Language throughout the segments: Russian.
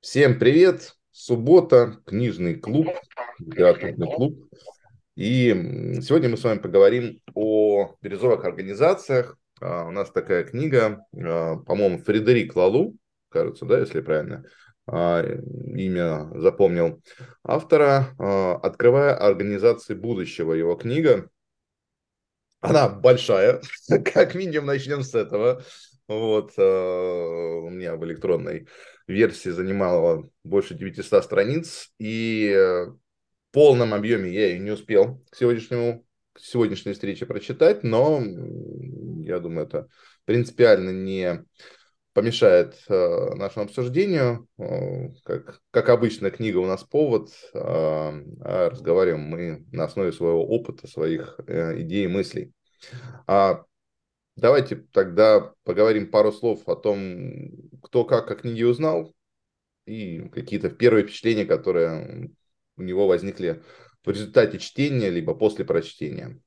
Всем привет! Суббота, книжный клуб, литературный клуб. И сегодня мы с вами поговорим о бирюзовых организациях. А, у нас такая книга, а, по-моему, Фредерик Лалу, кажется, да, если правильно а, имя запомнил, автора «Открывая организации будущего». Его книга, она большая, как минимум начнем с этого. Вот, у меня в электронной версии занимала больше 900 страниц, и в полном объеме я ее не успел к сегодняшнему к сегодняшней встрече прочитать, но я думаю, это принципиально не помешает э, нашему обсуждению. Э, как, как обычно, книга у нас повод, э, а разговариваем мы на основе своего опыта, своих э, идей и мыслей. А, давайте тогда поговорим пару слов о том, кто как о книге узнал, и какие-то первые впечатления, которые у него возникли в результате чтения, либо после прочтения.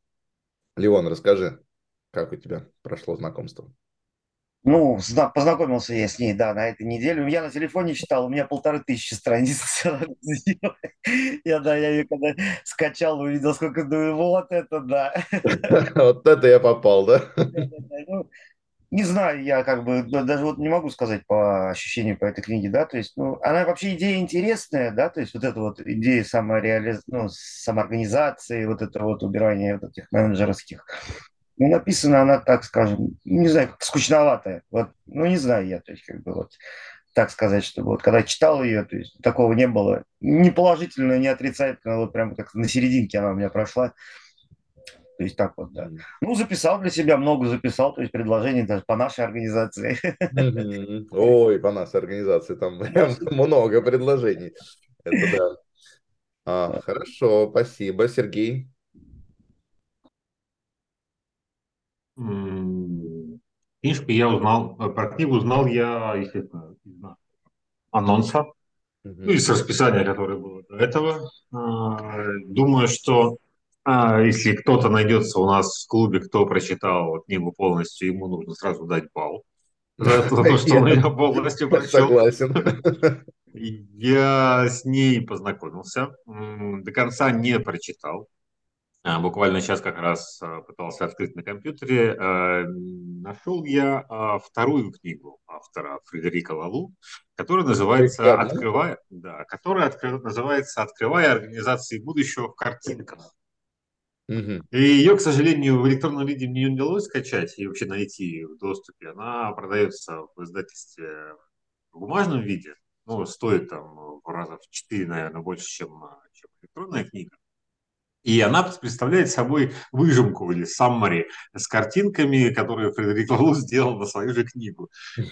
Леон, расскажи, как у тебя прошло знакомство? Ну, познакомился я с ней, да, на этой неделе. Я на телефоне читал, у меня полторы тысячи страниц. Я, да, я ее когда скачал, увидел, сколько, думаю, вот это да. Вот это я попал, да? Ну, не знаю, я как бы даже вот не могу сказать по ощущению по этой книге, да, то есть, ну, она вообще идея интересная, да, то есть вот эта вот идея самореализ... ну, самоорганизации, вот это вот убирание вот этих менеджерских, ну, написана она, так скажем, не знаю, как скучноватая, вот, ну, не знаю я, то есть, как бы вот, так сказать, чтобы вот когда читал ее, то есть такого не было, ни положительного, ни отрицательного, вот прям как на серединке она у меня прошла, то есть так вот, да. Ну, записал для себя, много записал, то есть предложений даже по нашей организации. Ой, по нашей организации там прям много предложений. Это да. А, хорошо, спасибо. Сергей? Книжку я узнал, э, про книгу узнал я, естественно, из анонса, ну, из расписания, которое было до этого. А, думаю, что а, если кто-то найдется у нас в клубе, кто прочитал книгу полностью, ему нужно сразу дать балл за то, что он ее полностью прочел. Согласен. Я с ней познакомился, до конца не прочитал. А, буквально сейчас как раз а, пытался открыть на компьютере. Нашел я вторую книгу автора Фредерика Лалу, которая называется «Открывая», да, которая откры, называется «Открывая организации будущего в картинках». Угу. И ее, к сожалению, в электронном виде мне не удалось скачать и вообще найти в доступе. Она продается в издательстве в бумажном виде. Ну, стоит там в раза в 4, наверное, больше, чем, чем электронная книга. И она представляет собой выжимку или саммари с картинками, которые Фредерик Лалу сделал на свою же книгу.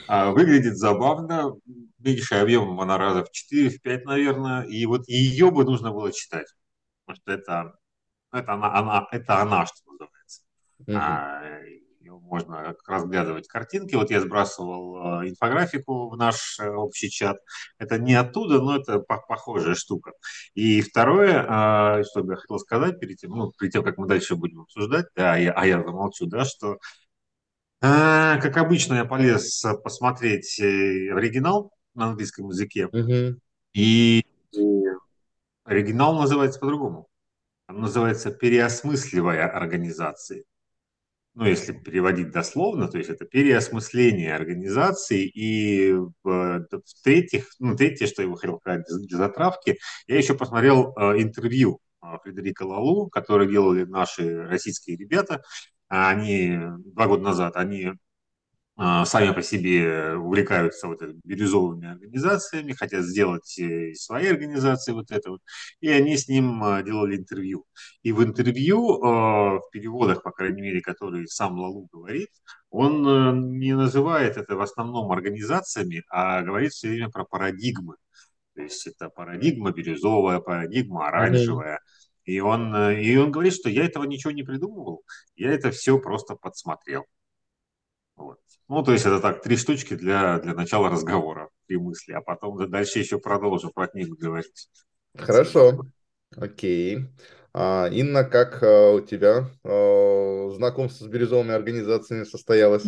А, выглядит забавно, меньше объемом она раза в 4, в 5, наверное, и вот ее бы нужно было читать, потому что это это она, она, это она что называется. Uh-huh. А, можно разглядывать картинки. Вот я сбрасывал э, инфографику в наш э, общий чат. Это не оттуда, но это похожая штука. И второе, э, что я хотел сказать перед тем, ну, перед тем, как мы дальше будем обсуждать, да, я, а я замолчу, да, что как обычно я полез посмотреть оригинал на английском языке, uh-huh. и оригинал называется по-другому. Она называется «Переосмысливая организации». Ну, если переводить дословно, то есть это переосмысление организации. И в-третьих, ну, третье, что я хотел сказать для затравки, я еще посмотрел э, интервью э, Фредерика Лалу, которые делали наши российские ребята. Они два года назад, они сами по себе увлекаются вот бирюзовыми организациями, хотят сделать э, свои организации вот это вот, и они с ним а, делали интервью. И в интервью, а, в переводах, по крайней мере, которые сам Лалу говорит, он э, не называет это в основном организациями, а говорит все время про парадигмы. То есть это парадигма бирюзовая, парадигма оранжевая. И он, э, и он говорит, что я этого ничего не придумывал, я это все просто подсмотрел. Вот. Ну, то есть это так, три штучки для, для начала разговора, три мысли, а потом дальше еще продолжим про книгу говорить. Хорошо, окей. А, Инна, как а, у тебя а, знакомство с бирюзовыми организациями состоялось?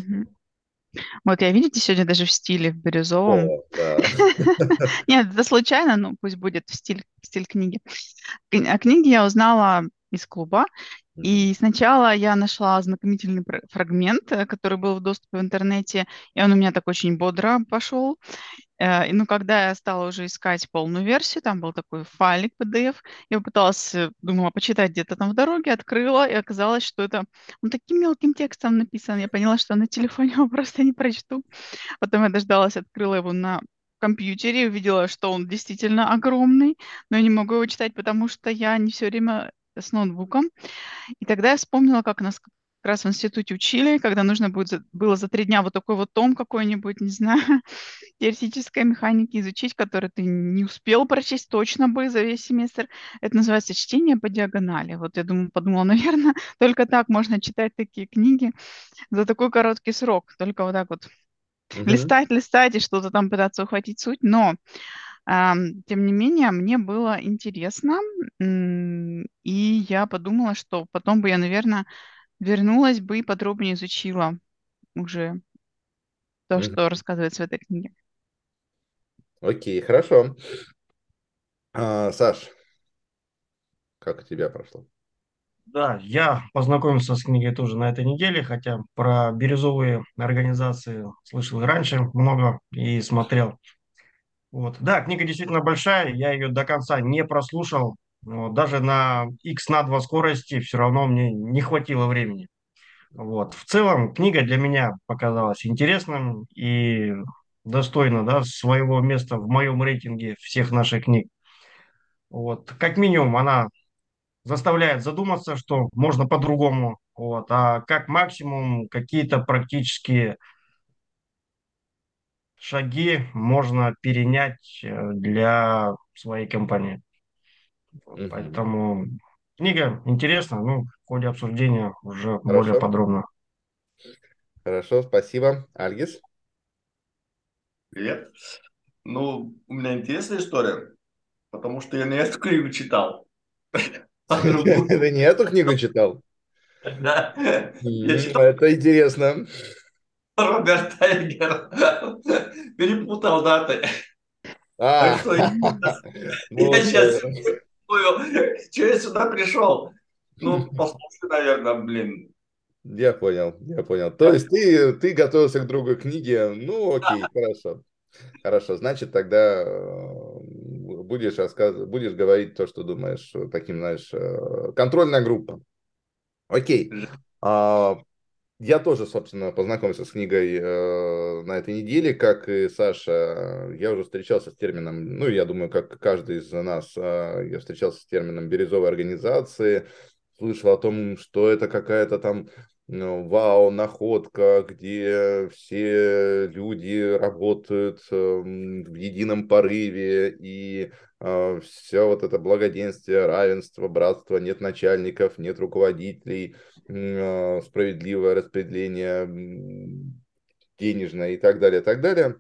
Вот я, видите, сегодня даже в стиле, в бирюзовом. О, да. Нет, это случайно, ну пусть будет в стиль, в стиль книги. О книге я узнала из клуба, и сначала я нашла ознакомительный фрагмент, э, который был в доступе в интернете, и он у меня так очень бодро пошел. Э, и, ну, когда я стала уже искать полную версию, там был такой файлик PDF, я попыталась, э, думала, почитать где-то там в дороге, открыла, и оказалось, что это он таким мелким текстом написан. Я поняла, что на телефоне его просто не прочту. Потом я дождалась, открыла его на компьютере, увидела, что он действительно огромный, но я не могу его читать, потому что я не все время с ноутбуком. И тогда я вспомнила, как нас как раз в институте учили, когда нужно будет, было за три дня вот такой вот том какой-нибудь, не знаю, теоретической механики изучить, который ты не успел прочесть точно бы за весь семестр. Это называется чтение по диагонали. Вот я думаю, подумала, наверное, только так можно читать такие книги за такой короткий срок. Только вот так вот угу. листать, листать и что-то там пытаться ухватить суть. Но тем не менее, мне было интересно, и я подумала, что потом бы я, наверное, вернулась бы и подробнее изучила уже то, что рассказывается в этой книге. Окей, хорошо. А, Саш, как у тебя прошло? Да, я познакомился с книгой тоже на этой неделе, хотя про бирюзовые организации слышал и раньше много и смотрел вот. Да, книга действительно большая, я ее до конца не прослушал. Вот. Даже на X на 2 скорости все равно мне не хватило времени. Вот. В целом книга для меня показалась интересным и достойна да, своего места в моем рейтинге всех наших книг. Вот. Как минимум она заставляет задуматься, что можно по-другому. Вот. А как максимум какие-то практические шаги можно перенять э, для своей компании. Mm-hmm. Поэтому книга интересна, ну, в ходе обсуждения уже Хорошо. более подробно. Хорошо, спасибо. Альгис? Привет. Ну, у меня интересная история, потому что я не эту книгу читал. Ты не эту книгу читал? Да. Это интересно. Роберт Тайгер перепутал даты. А. Так что я сейчас что я сюда пришел? Ну, послушай, наверное, блин. Я понял, я понял. То есть ты, ты готовился к другой книге. Ну, окей, хорошо. Хорошо, значит, тогда э, будешь, рассказывать, будешь говорить то, что думаешь, таким, знаешь, э, контрольная группа. Окей. А, я тоже, собственно, познакомился с книгой э, на этой неделе, как и Саша. Я уже встречался с термином, ну, я думаю, как каждый из нас, э, я встречался с термином бирюзовой организации, слышал о том, что это какая-то там вау, находка, где все люди работают э, в едином порыве, и э, все вот это благоденствие, равенство, братство, нет начальников, нет руководителей, э, справедливое распределение денежное и так далее, так далее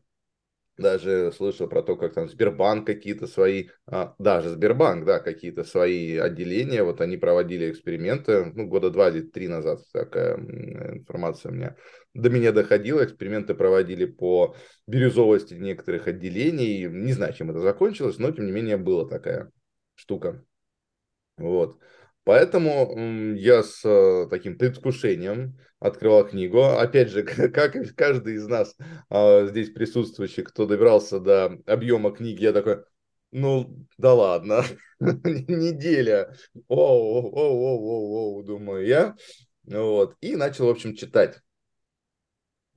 даже слышал про то, как там Сбербанк какие-то свои, а, даже Сбербанк, да, какие-то свои отделения, вот они проводили эксперименты, ну, года два или три назад такая информация у меня до меня доходила, эксперименты проводили по бирюзовости некоторых отделений, не знаю, чем это закончилось, но, тем не менее, была такая штука. Вот. Поэтому я с э, таким предвкушением открывал книгу. Опять же, как каждый из нас а, здесь присутствующий, кто добирался до объема книги, я такой, ну, да ладно, неделя, оу, оу, оу, оу, оу, думаю я. Вот, и начал, в общем, читать.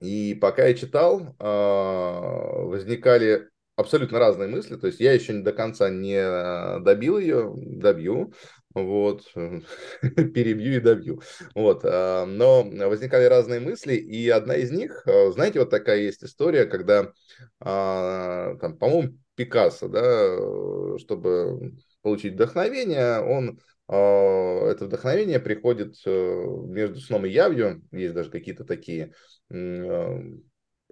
И пока я читал, а, возникали абсолютно разные мысли. То есть я еще не до конца не э, добил ее, добью, вот, перебью и добью. Вот, а, но возникали разные мысли, и одна из них, э, знаете, вот такая есть история, когда, а, там, по-моему, Пикассо, да, чтобы получить вдохновение, он а, это вдохновение приходит э, между сном и явью, есть даже какие-то такие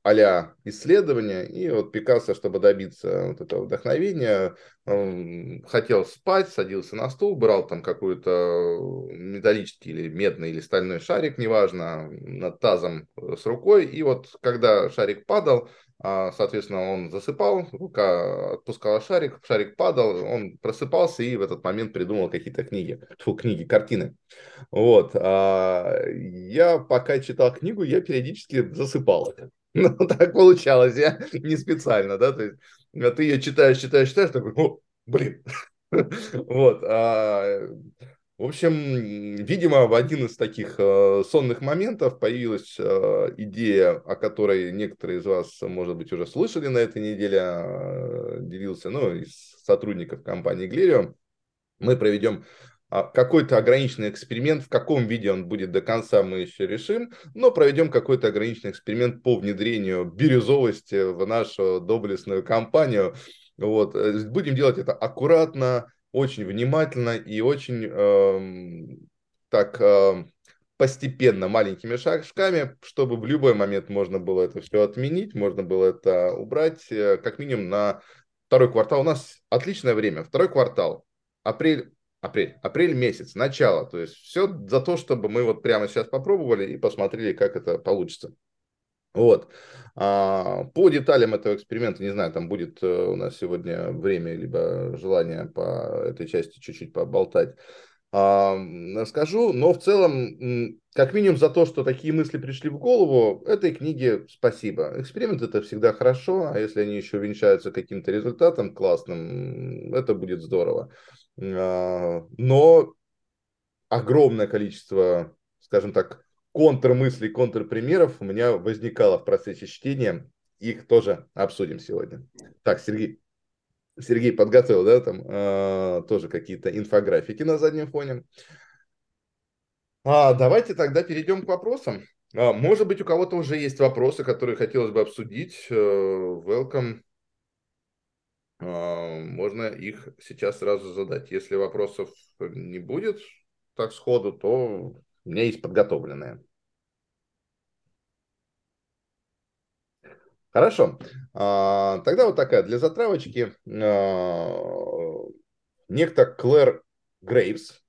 а исследования. И вот Пикассо, чтобы добиться вот этого вдохновения, хотел спать, садился на стул, брал там какой-то металлический или медный или стальной шарик, неважно, над тазом с рукой. И вот когда шарик падал, а, соответственно, он засыпал, рука отпускала шарик, шарик падал, он просыпался и в этот момент придумал какие-то книги, фу, книги, картины. Вот. А, я пока читал книгу, я периодически засыпал. Ну, так получалось, я не специально, да, то есть а ты ее читаешь, читаешь, читаешь, такой, о, блин. Вот. В общем, видимо, в один из таких э, сонных моментов появилась э, идея, о которой некоторые из вас, может быть, уже слышали на этой неделе, э, делился, ну, из сотрудников компании Glerium. Мы проведем а, какой-то ограниченный эксперимент, в каком виде он будет до конца, мы еще решим, но проведем какой-то ограниченный эксперимент по внедрению бирюзовости в нашу доблестную компанию. Вот. Будем делать это аккуратно, очень внимательно и очень э, так э, постепенно, маленькими шажками, чтобы в любой момент можно было это все отменить, можно было это убрать, э, как минимум на второй квартал. У нас отличное время, второй квартал, апрель, апрель, апрель месяц, начало. То есть все за то, чтобы мы вот прямо сейчас попробовали и посмотрели, как это получится. Вот. А, по деталям этого эксперимента, не знаю, там будет э, у нас сегодня время, либо желание по этой части чуть-чуть поболтать, а, расскажу. Но в целом, как минимум за то, что такие мысли пришли в голову, этой книге спасибо. Эксперимент это всегда хорошо, а если они еще венчаются каким-то результатом классным, это будет здорово. А, но огромное количество, скажем так, контрмыслей, контрпримеров у меня возникало в процессе чтения. Их тоже обсудим сегодня. Так, Сергей. Сергей подготовил, да, там э, тоже какие-то инфографики на заднем фоне. А, давайте тогда перейдем к вопросам. А, может быть, у кого-то уже есть вопросы, которые хотелось бы обсудить. Э, welcome. А, можно их сейчас сразу задать. Если вопросов не будет так сходу, то у меня есть подготовленное. Хорошо. А, тогда вот такая для затравочки. А, некто Клэр Грейвс,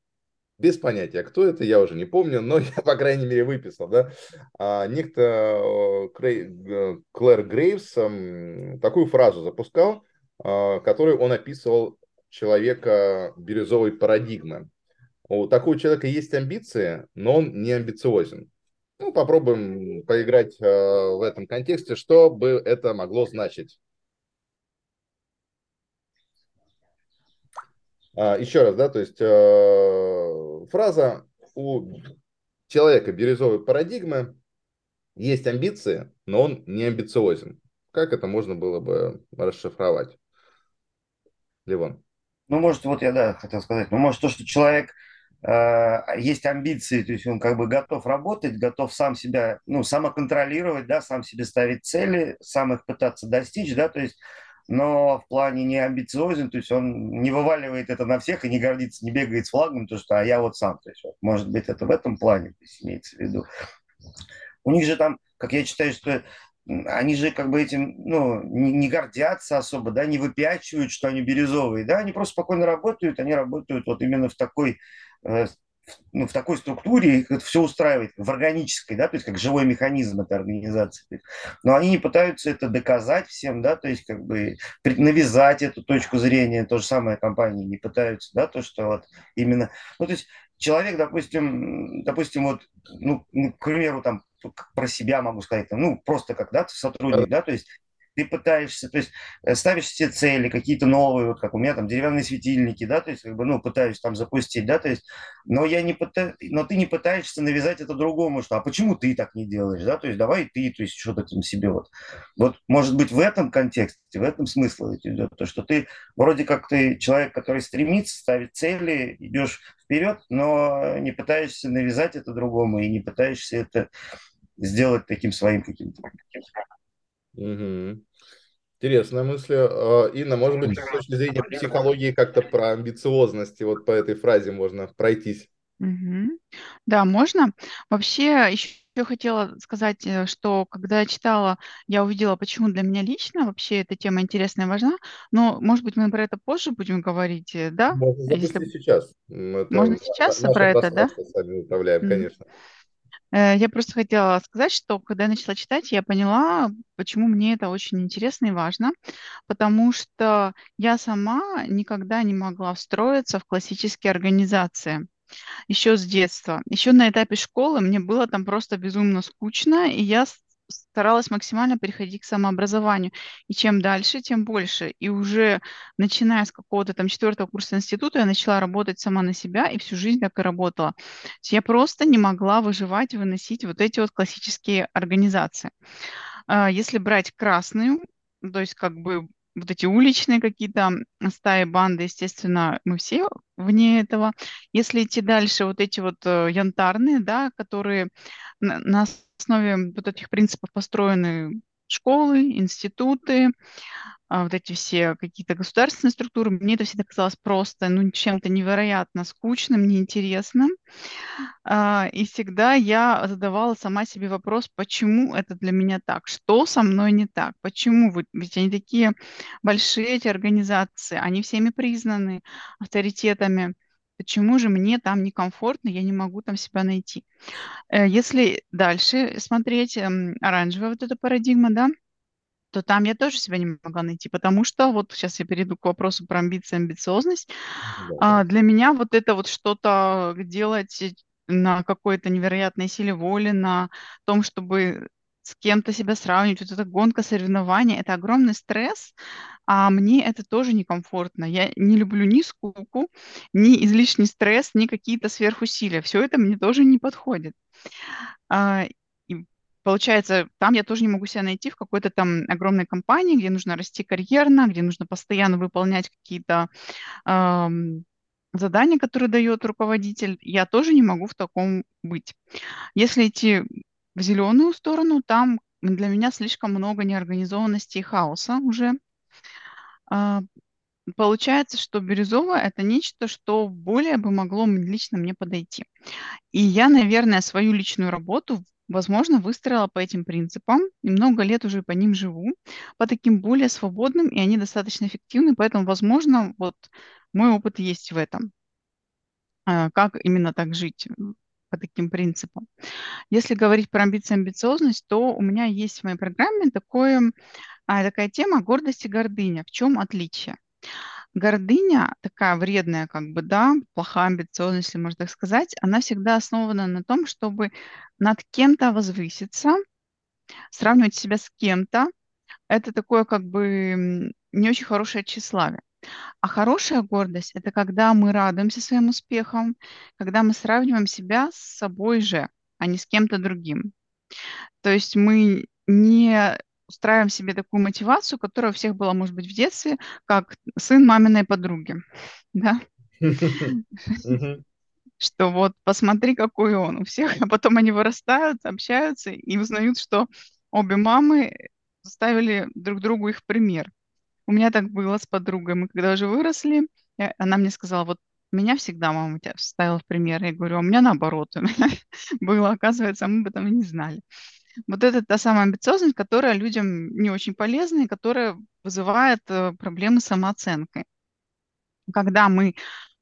без понятия, кто это, я уже не помню, но я, по крайней мере, выписал, да. Некто Клэр Грейвс такую фразу запускал, которую он описывал человека бирюзовой парадигмы. У такого человека есть амбиции, но он не амбициозен. Ну, попробуем поиграть э, в этом контексте, что бы это могло значить. А, еще раз, да, то есть э, фраза у человека бирюзовой парадигмы есть амбиции, но он не амбициозен. Как это можно было бы расшифровать? Левон. Ну, может, вот я, да, хотел сказать, ну, может, то, что человек Э, есть амбиции, то есть он как бы готов работать, готов сам себя, ну, самоконтролировать, да, сам себе ставить цели, сам их пытаться достичь, да, то есть, но в плане не амбициозен, то есть он не вываливает это на всех и не гордится, не бегает с флагом, то что, а я вот сам, то есть, вот, может быть, это в этом плане, то есть, имеется в виду. У них же там, как я читаю, что они же как бы этим, ну, не, не гордятся особо, да, не выпячивают, что они бирюзовые, да, они просто спокойно работают, они работают вот именно в такой Э, ну, в такой структуре их это все устраивает, в органической, да, то есть как живой механизм этой организации. Но они не пытаются это доказать всем, да, то есть как бы навязать эту точку зрения, то же самое компании не пытаются, да, то, что вот именно, ну, то есть человек, допустим, допустим, вот, ну, к примеру, там, про себя могу сказать, ну, просто как, да, сотрудник, да, то есть ты пытаешься, то есть э, ставишь себе цели какие-то новые, вот как у меня там деревянные светильники, да, то есть как бы, ну, пытаюсь там запустить, да, то есть, но я не пытаюсь, но ты не пытаешься навязать это другому, что, а почему ты так не делаешь, да, то есть давай ты, то есть что-то там себе вот, вот, может быть, в этом контексте, в этом смысл идет, то, что ты вроде как ты человек, который стремится, ставить цели, идешь вперед, но не пытаешься навязать это другому и не пытаешься это сделать таким своим каким-то. Угу. Интересная мысль. А, Инна, может быть, с точки зрения психологии как-то про амбициозности вот по этой фразе можно пройтись? Угу. Да, можно. Вообще, еще хотела сказать, э, что когда я читала, я увидела, почему для меня лично вообще эта тема интересная и важна. Но, может быть, мы про это позже будем говорить, э, да? Можно Если сейчас. Это можно сейчас про это, да? сами управляем, конечно. Э, Я просто хотела сказать, что когда я начала читать, я поняла, почему мне это очень интересно и важно, потому что я сама никогда не могла встроиться в классические организации еще с детства. Еще на этапе школы мне было там просто безумно скучно, и я старалась максимально переходить к самообразованию. И чем дальше, тем больше. И уже начиная с какого-то там четвертого курса института я начала работать сама на себя, и всю жизнь так и работала. То есть я просто не могла выживать, выносить вот эти вот классические организации. А, Если брать красную, то есть как бы вот эти уличные какие-то стаи, банды, естественно, мы все вне этого. Если идти дальше, вот эти вот э, янтарные, да, которые на, на основе вот этих принципов построены школы, институты, а, вот эти все какие-то государственные структуры, мне это всегда казалось просто, ну, чем-то невероятно скучным, неинтересным. А, И всегда я задавала сама себе вопрос, почему это для меня так, что со мной не так, почему вы, ведь они такие большие, эти организации, они всеми признаны авторитетами, почему же мне там некомфортно, я не могу там себя найти. Э, Если дальше смотреть, эм, оранжевая вот эта парадигма, да, то там я тоже себя не могла найти, потому что вот сейчас я перейду к вопросу про амбиции, амбициозность. Да. А, для меня вот это вот что-то делать на какой-то невероятной силе воли, на том, чтобы с кем-то себя сравнивать, вот эта гонка, соревнования, это огромный стресс, а мне это тоже некомфортно. Я не люблю ни скуку, ни излишний стресс, ни какие-то сверхусилия. Все это мне тоже не подходит. А, и получается, там я тоже не могу себя найти в какой-то там огромной компании, где нужно расти карьерно, где нужно постоянно выполнять какие-то ам, задания, которые дает руководитель. Я тоже не могу в таком быть. Если идти в зеленую сторону, там для меня слишком много неорганизованности и хаоса уже. А, Получается, что бирюзовое– это нечто, что более бы могло лично мне подойти. И я, наверное, свою личную работу, возможно, выстроила по этим принципам, и много лет уже по ним живу, по таким более свободным, и они достаточно эффективны, поэтому, возможно, вот мой опыт есть в этом, а, как именно так жить по таким принципам. Если говорить про амбиции амбициозность, то у меня есть в моей программе такое, а, такая тема гордость и гордыня. В чем отличие? Гордыня, такая вредная, как бы, да, плохая амбициозность, если можно так сказать, она всегда основана на том, чтобы над кем-то возвыситься, сравнивать себя с кем-то. Это такое, как бы, не очень хорошее тщеславие. А хорошая гордость– это когда мы радуемся своим успехам, когда мы сравниваем себя с собой же, а не с кем-то другим. То есть мы не устраиваем себе такую мотивацию, которая у всех была, может быть, в детстве, как сын маминой подруги. Да? Что вот посмотри, какой он у всех. А потом они вырастают, общаются и узнают, что обе мамы ставили друг другу их пример. У меня так было с подругой. Мы когда уже выросли, я- она мне сказала, вот меня всегда мама тебя ставила в пример. Я говорю, а у меня наоборот. Было, оказывается, мы об этом и не знали. Вот это та самая амбициозность, которая людям не очень полезна и которая вызывает э, проблемы с самооценкой. Когда мы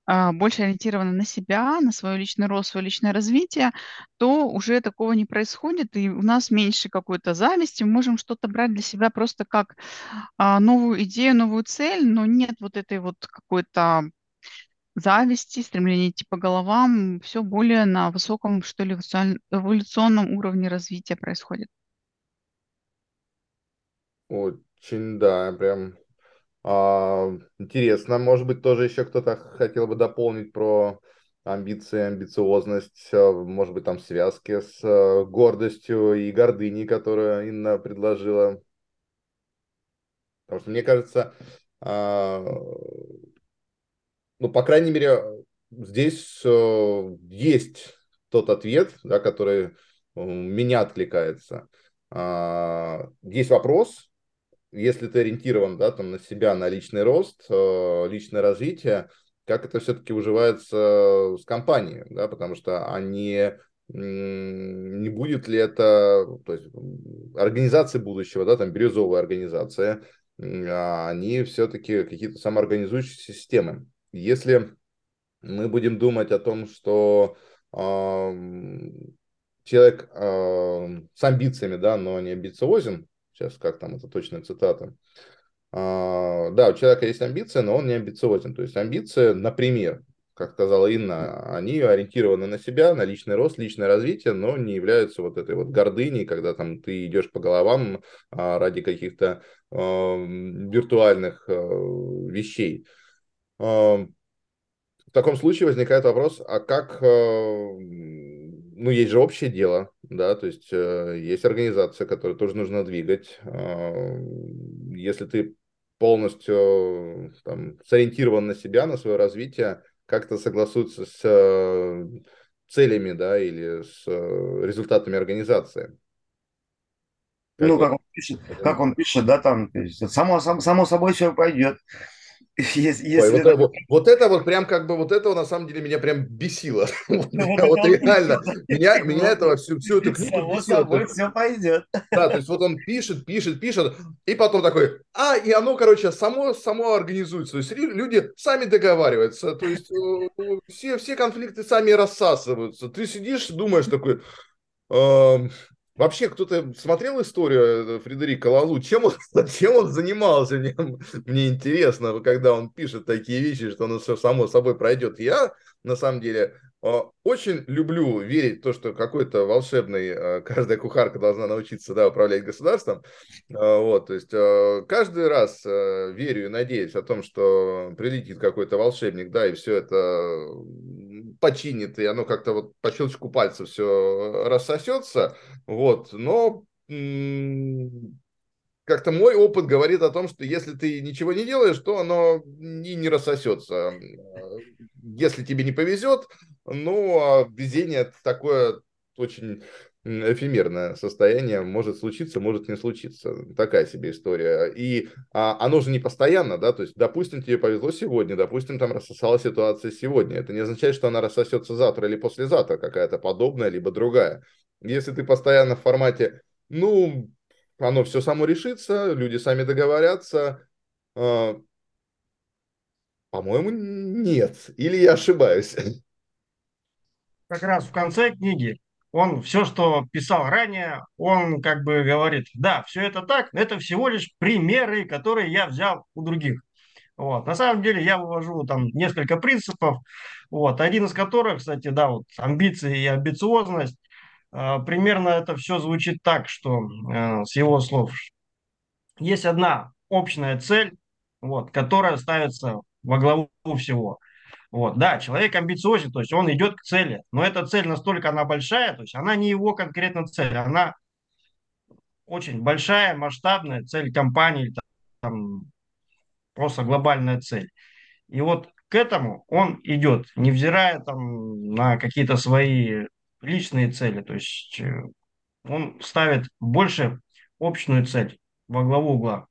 а, больше ориентированы на себя, на свой личный рост, свое личное развитие, то уже такого не происходит, и у нас меньше какой-то зависти, мы можем что-то брать для себя просто как а, новую идею, новую цель, но нет вот этой вот какой-то зависти, стремления идти по головам, все более на высоком, что ли, эволюцион- эволюционном уровне развития происходит. Очень, да, прям интересно. Может быть, тоже еще кто-то хотел бы дополнить про амбиции, амбициозность, а, может быть, там связки с а, гордостью и гордыней, которую Инна предложила. Потому что мне кажется, а, ну, по крайней мере, здесь э, есть тот ответ, да, который э, меня откликается. А, есть вопрос, если ты ориентирован да, там, на себя, на личный рост, э, личное развитие, как это все-таки уживается с компанией, да, потому что они не будет ли это, то есть организации будущего, да, там бирюзовая организация, а они все-таки какие-то самоорганизующиеся системы. Если мы будем думать о том, что э, человек э, с амбициями, да, но не амбициозен, сейчас как там это точная цитата, э, да, у человека есть амбиция, но он не амбициозен. То есть амбиция, например, как сказала Инна, они ориентированы на себя, на личный рост, личное развитие, но не являются вот этой вот гордыней, когда там ты идешь по головам а, ради каких-то э, виртуальных э, вещей. Э, в таком случае возникает вопрос, а как, э, ну, есть же общее дело, да, то есть э, есть организация, которую тоже нужно двигать. Э, если ты полностью там, сориентирован на себя, на свое развитие, как-то согласуются с э, целями, да, или с э, результатами организации. Как ну, как он пишет, как он пишет, да, там, само, само, само собой все пойдет. Если, Ой, вот, это... вот, вот это вот прям как бы вот это на самом деле меня прям бесило. Ну, вот реально, меня, меня это всю, всю эту книгу Само бесило. собой все пойдет. Да, то есть вот он пишет, пишет, пишет, и потом такой, а, и оно, короче, само, само организуется. То есть люди сами договариваются, то есть э, все, все конфликты сами рассасываются. Ты сидишь, думаешь такой, Вообще, кто-то смотрел историю э, Фредерика Лалу? Чем он, чем он занимался? Мне, мне интересно, когда он пишет такие вещи, что оно все само собой пройдет. Я, на самом деле, очень люблю верить в то, что какой-то волшебный, а, каждая кухарка должна научиться да, управлять государством. А, вот, то есть каждый раз верю и надеюсь о том, что прилетит какой-то волшебник, да, и все это починит, и оно как-то вот по щелчку пальца все рассосется. Вот, но как-то мой опыт говорит о том, что если ты ничего не делаешь, то оно и не рассосется. Если тебе не повезет, ну, а везение такое очень эфемерное состояние может случиться, может не случиться. Такая себе история. И а, оно же не постоянно, да, то есть, допустим, тебе повезло сегодня, допустим, там рассосалась ситуация сегодня. Это не означает, что она рассосется завтра или послезавтра, какая-то подобная, либо другая. Если ты постоянно в формате, ну, оно все само решится, люди сами договорятся, э, по-моему, нет. Или я ошибаюсь. Как раз в конце книги он все, что писал ранее, он как бы говорит, да, все это так, это всего лишь примеры, которые я взял у других. Вот. На самом деле я вывожу там несколько принципов, вот. один из которых, кстати, да, вот амбиции и амбициозность. Э, примерно это все звучит так, что э, с его слов есть одна общая цель, вот, которая ставится во главу всего. Вот, да, человек амбициозен, то есть он идет к цели, но эта цель настолько она большая, то есть она не его конкретно цель, она очень большая, масштабная цель компании, там, просто глобальная цель. И вот к этому он идет, невзирая там, на какие-то свои личные цели. То есть э, он ставит больше общую цель во главу угла.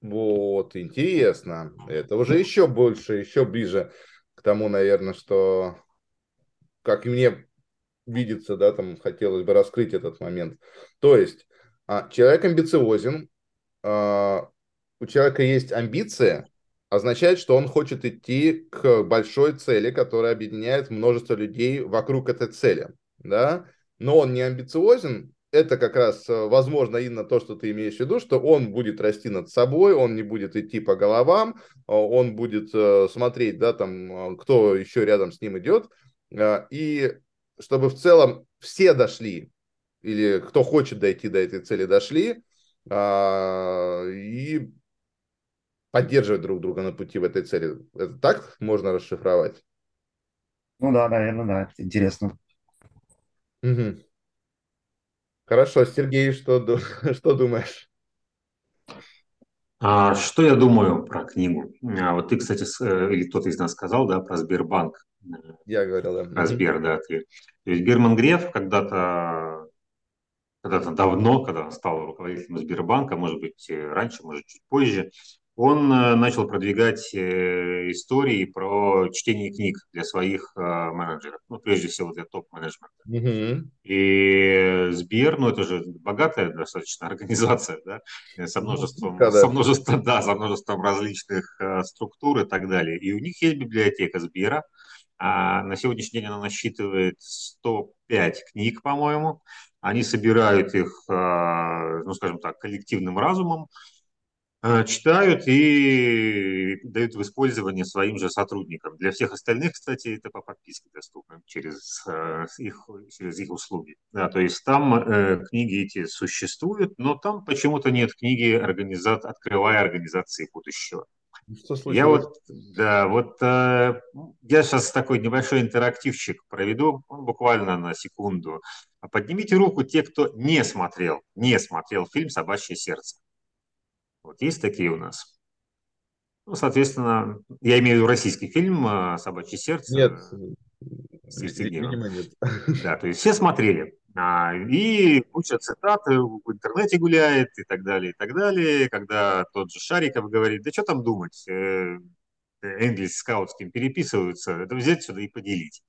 Вот, интересно. Это уже еще больше, еще ближе к тому, наверное, что, как и мне видится, да, там хотелось бы раскрыть этот момент. То есть, а, человек амбициозен, а, у человека есть амбиция, означает, что он хочет идти к большой цели, которая объединяет множество людей вокруг этой цели, да, но он не амбициозен, это как раз, э, возможно, именно то, что ты имеешь в виду, что он будет расти над собой, он не будет идти по головам, э, он будет э, смотреть, да, там, кто еще рядом с ним идет, и чтобы в целом все дошли, или кто хочет дойти до этой цели, дошли, и поддерживать друг друга на пути в этой цели. Это так можно расшифровать? Ну да, наверное, да, это интересно. Угу. Хорошо, Сергей, что, что думаешь? А, что я думаю про книгу? А, вот ты, кстати, э, или кто-то из нас сказал, да, про Сбербанк. Я говорил, да. Про Сбер, да. Ты. То есть Герман Греф когда-то когда-то давно, когда он стал руководителем Сбербанка, может быть, раньше, может, чуть позже, он э, начал продвигать э, истории про чтение книг для своих э, менеджеров, ну, прежде всего для топ-менеджмента. Mm-hmm. И Сбер, ну, это же богатая достаточно организация, да, со ну, множеством, ну, со множеством, да, со множеством различных структур и так далее. И у них есть библиотека Сбера, а на сегодняшний день она насчитывает 105 книг, по-моему. Они собирают их, ну, скажем так, коллективным разумом, читают и дают в использование своим же сотрудникам. Для всех остальных, кстати, это по подписке доступно через э, их, через их услуги. Да, то есть там э, книги эти существуют, но там почему-то нет книги организа... «Открывая организации будущего». Что я вот, да, вот э, я сейчас такой небольшой интерактивчик проведу, буквально на секунду. Поднимите руку те, кто не смотрел, не смотрел фильм «Собачье сердце». Вот есть такие у нас. Ну, соответственно, я имею в виду российский фильм а, «Собачье сердце». Нет, видимо, нет. Да, то есть все смотрели. А, и куча цитат в интернете гуляет и так далее, и так далее. Когда тот же Шариков говорит, да что там думать, э, Энгельс с Каутским переписываются, это взять сюда и поделить.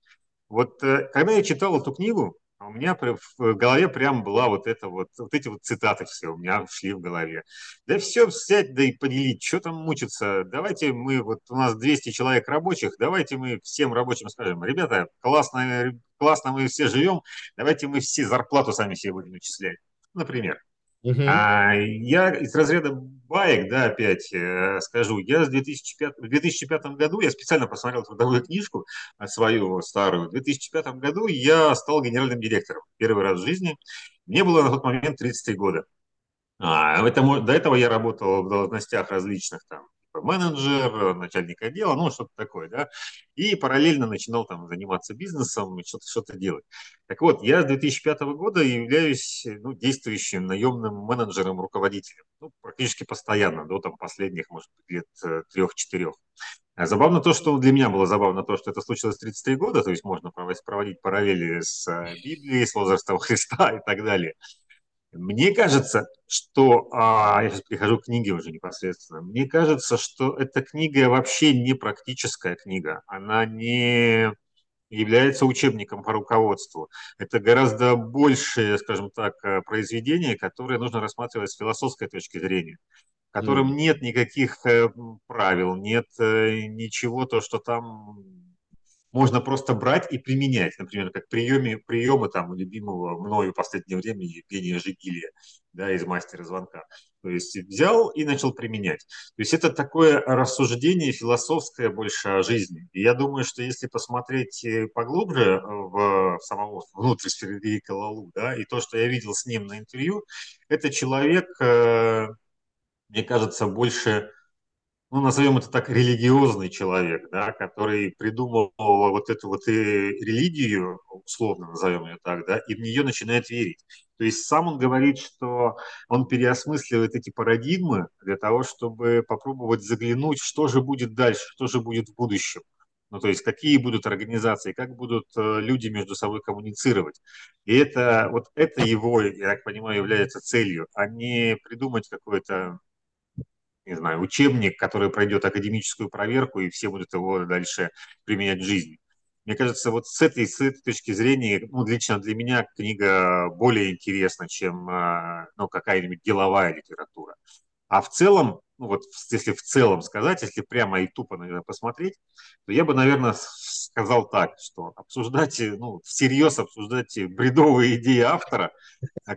Вот э, когда я читал эту книгу, а у меня в голове прям была вот это вот, вот эти вот цитаты все у меня шли в голове. Да все взять, да и поделить, что там мучиться. Давайте мы, вот у нас 200 человек рабочих, давайте мы всем рабочим скажем, ребята, классно, классно мы все живем, давайте мы все зарплату сами себе будем начислять. Например. Uh-huh. А, я из разряда баек, да, опять э, скажу, я с 2005, в 2005 году, я специально посмотрел трудовую книжку а, свою старую, в 2005 году я стал генеральным директором первый раз в жизни. Мне было на тот момент 33 года. А, это, до этого я работал в должностях различных там менеджер, начальник отдела, ну, что-то такое, да, и параллельно начинал там заниматься бизнесом, что-то что делать. Так вот, я с 2005 года являюсь ну, действующим наемным менеджером, руководителем, ну, практически постоянно, до там последних, может быть, лет э, трех-четырех. А забавно то, что для меня было забавно то, что это случилось в 33 года, то есть можно проводить параллели с э, Библией, с возрастом Христа и так далее. Мне кажется, что, а, я сейчас перехожу к книге уже непосредственно, мне кажется, что эта книга вообще не практическая книга, она не является учебником по руководству. Это гораздо большее, скажем так, э, произведение, которое нужно рассматривать с философской точки зрения в котором mm. нет никаких э, правил, нет э, ничего, то, что там можно просто брать и применять, например, как приеме, приемы там любимого мною в последнее время Евгения Жигилия, да, из «Мастера звонка». То есть взял и начал применять. То есть это такое рассуждение философское больше о жизни. И я думаю, что если посмотреть э, поглубже в самого внутрь Фредерика Лалу, да, и то, что я видел с ним на интервью, это человек, э, мне кажется, больше ну, назовем это так, религиозный человек, да, который придумал вот эту вот и религию, условно назовем ее так, да, и в нее начинает верить. То есть сам он говорит, что он переосмысливает эти парадигмы для того, чтобы попробовать заглянуть, что же будет дальше, что же будет в будущем. Ну, то есть какие будут организации, как будут э, люди между собой коммуницировать. И это, вот это его, я так понимаю, является целью, а не придумать какое-то не знаю, учебник, который пройдет академическую проверку, и все будут его дальше применять в жизни. Мне кажется, вот с этой, с этой точки зрения, ну, лично для меня книга более интересна, чем а, ну, какая-нибудь деловая литература. А в целом, ну вот если в целом сказать, если прямо и тупо наверное, посмотреть, то я бы, наверное, сказал так, что обсуждать, ну, всерьез обсуждать бредовые идеи автора,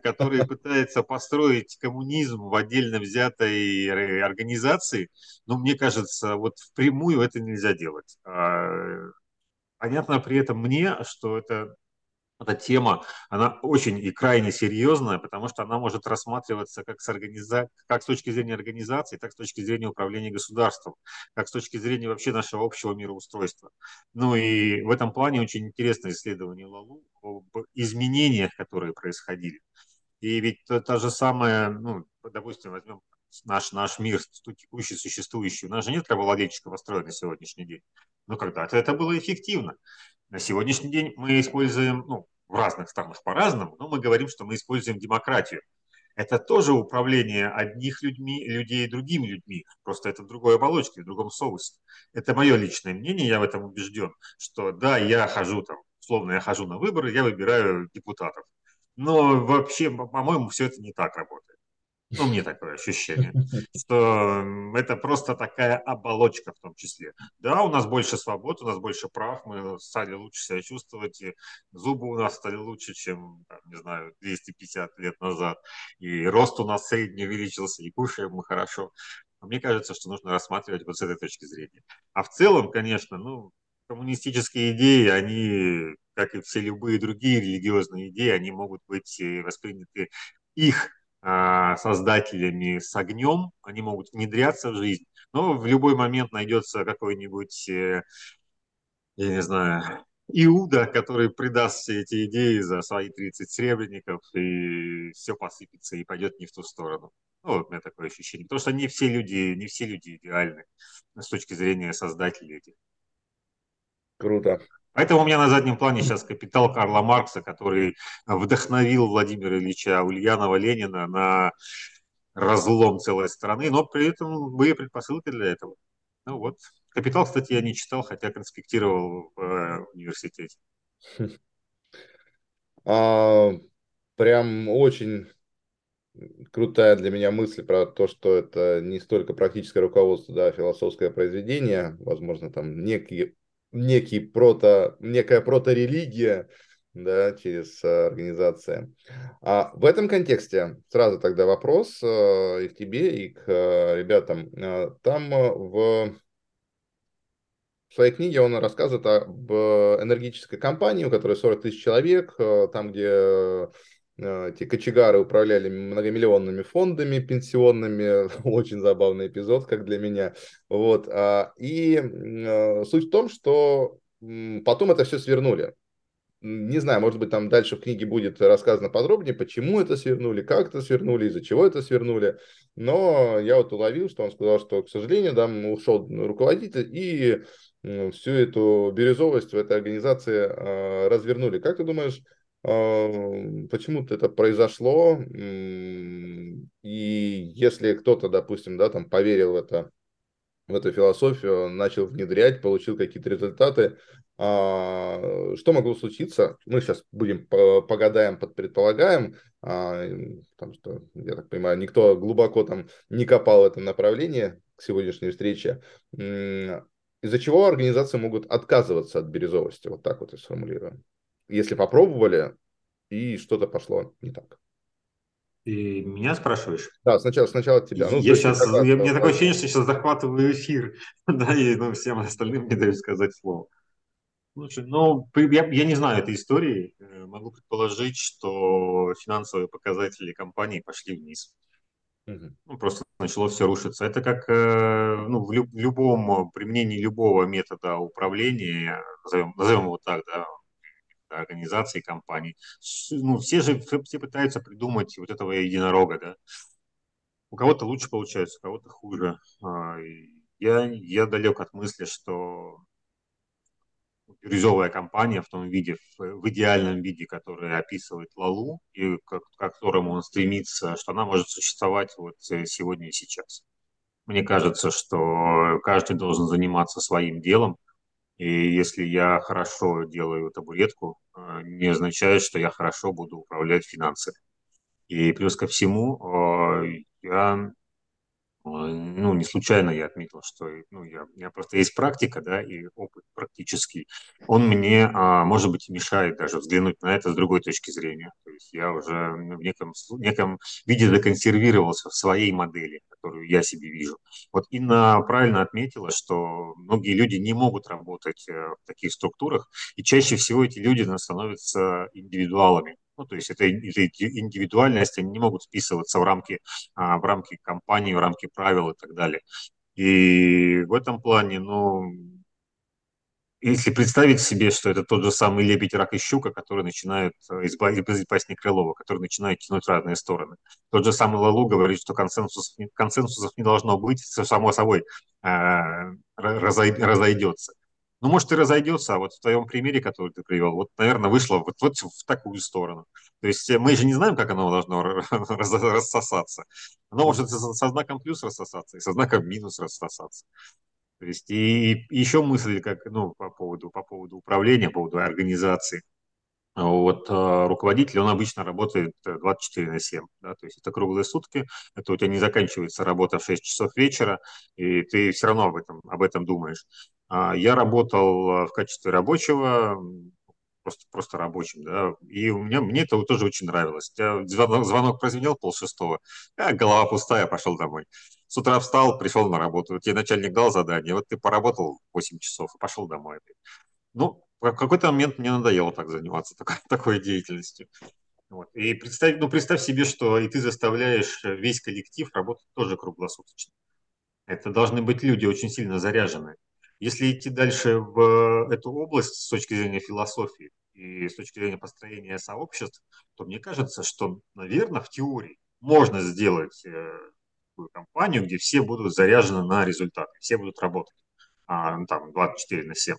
который пытается построить коммунизм в отдельно взятой организации, ну, мне кажется, вот впрямую это нельзя делать. А, понятно при этом мне, что это эта тема, она очень и крайне серьезная, потому что она может рассматриваться как с, организа... как с точки зрения организации, так с точки зрения управления государством, как с точки зрения вообще нашего общего мироустройства. Ну и в этом плане очень интересное исследование Лалу об изменениях, которые происходили. И ведь та же самая, ну, допустим, возьмем наш, наш мир, текущий, существующий, у нас же нет рабовладельческого строя на сегодняшний день. Но когда-то это было эффективно. На сегодняшний день мы используем, ну, в разных странах по-разному, но мы говорим, что мы используем демократию. это тоже управление одних людьми, людей другими людьми. Просто это в другой оболочке, в другом соусе. Это мое личное мнение, я в этом убежден, что да, я хожу там, условно, я хожу на выборы, я выбираю депутатов. Но вообще, по-моему, все это не так работает. Ну, мне такое ощущение, что это просто такая оболочка в том числе. Да, у нас больше свобод, у нас больше прав, мы стали лучше себя чувствовать, и зубы у нас стали лучше, чем, не знаю, 250 лет назад, и рост у нас средний увеличился, и кушаем мы хорошо. Мне кажется, что нужно рассматривать вот с этой точки зрения. А в целом, конечно, ну, коммунистические идеи, они, как и все любые другие религиозные идеи, они могут быть э, восприняты их а, создателями с огнем, они могут внедряться в жизнь, но в любой момент найдется какой-нибудь, э, я не знаю, Иуда, который придаст все эти идеи за свои 30 сребреников, и все посыпется и пойдет не в ту сторону. Ну, вот у меня такое ощущение. Потому что не все люди, не все люди идеальны с точки зрения создателей этих. Круто. Поэтому у меня на заднем плане сейчас капитал Карла Маркса, который вдохновил Владимира Ильича Ульянова Ленина на разлом целой страны, но при этом были предпосылки для этого. Ну вот. Капитал, кстати, я не читал, хотя конспектировал в э, университете. А, прям очень крутая для меня мысль про то, что это не столько практическое руководство, да, а философское произведение, возможно, там некие некий прото, некая проторелигия, да, через э, организации. А в этом контексте сразу тогда вопрос э, и к тебе, и к э, ребятам. Там в своей книге он рассказывает об энергетической компании, у которой 40 тысяч человек, там, где эти кочегары управляли многомиллионными фондами пенсионными. Очень забавный эпизод, как для меня. Вот. А, и суть в том, что потом это все свернули. Не знаю, может быть, там дальше в книге будет рассказано подробнее, почему это свернули, как это свернули, из-за чего это свернули. Но я вот уловил, что он сказал, что, к сожалению, там ушел руководитель, и всю эту бирюзовость в этой организации а, развернули. Как ты думаешь, почему-то это произошло, и если кто-то, допустим, да, там поверил в это, в эту философию, начал внедрять, получил какие-то результаты, а, что могло случиться? Мы сейчас будем погадаем, предполагаем, а, потому что, я так понимаю, никто глубоко там не копал в этом направлении к сегодняшней встрече, из-за чего организации могут отказываться от бирюзовости, вот так вот и сформулируем если попробовали, и что-то пошло не так. Ты меня спрашиваешь? Да, сначала, сначала тебя. Ну, я сейчас, я, я, мне такое ощущение, что сейчас захватываю эфир, да, и ну, всем остальным не даю сказать слово. Слушай, ну, я, я не знаю этой истории. Э, могу предположить, что финансовые показатели компании пошли вниз. Угу. Ну, просто начало все рушиться. Это как э, ну, в любом применении любого метода управления, назовем, назовем его так, да, организаций, компаний. Ну, все же все пытаются придумать вот этого единорога, да. У кого-то лучше получается, у кого-то хуже. А, я, я далек от мысли, что бирюзовая компания в том виде, в идеальном виде, который описывает Лалу, и к, к которому он стремится, что она может существовать вот э, сегодня и сейчас. Мне кажется, что каждый должен заниматься своим делом, и если я хорошо делаю табуретку, э, не означает, что я хорошо буду управлять финансами. И плюс ко всему, э, я ну, не случайно я отметил, что ну, я, у меня просто есть практика, да, и опыт практический. Он мне, а, может быть, мешает даже взглянуть на это с другой точки зрения. То есть я уже в неком, в неком виде законсервировался в своей модели, которую я себе вижу. Вот Инна правильно отметила, что многие люди не могут работать э, в таких структурах, и чаще всего эти люди становятся индивидуалами. Ну, то есть это, это индивидуальность, они не могут вписываться в рамки, а, в рамки компании, в рамки правил и так далее. И в этом плане, ну, если представить себе, что это тот же самый лебедь, рак и щука, который начинает э, из, пасни Крылова, который начинает тянуть разные стороны. Тот же самый Лалу говорит, что консенсус, консенсусов не должно быть, само собой э, разойдется. Ну, может, и разойдется, а вот в твоем примере, который ты привел, вот, наверное, вышло вот, вот в такую сторону. То есть мы же не знаем, как оно должно рассосаться. Оно может со знаком плюс рассосаться и со знаком минус рассосаться. То есть и, и еще мысль как, ну, по поводу, по поводу управления, по поводу организации. Вот э, руководитель, он обычно работает 24 на 7, да, то есть это круглые сутки, это у тебя не заканчивается работа в 6 часов вечера, и ты все равно об этом, об этом думаешь. А я работал э, в качестве рабочего, просто, просто рабочим, да, и у меня, мне это тоже очень нравилось. Я, звонок, звонок прозвенел пол шестого, а голова пустая, пошел домой. С утра встал, пришел на работу, тебе начальник дал задание, вот ты поработал 8 часов и пошел домой. Ну, в какой-то момент мне надоело так заниматься такой, такой деятельностью. Вот. И представь, ну, представь себе, что и ты заставляешь весь коллектив работать тоже круглосуточно. Это должны быть люди очень сильно заряженные. Если идти дальше в эту область с точки зрения философии и с точки зрения построения сообществ, то мне кажется, что, наверное, в теории можно сделать э, такую компанию, где все будут заряжены на результаты, все будут работать а, ну, там, 24 на 7.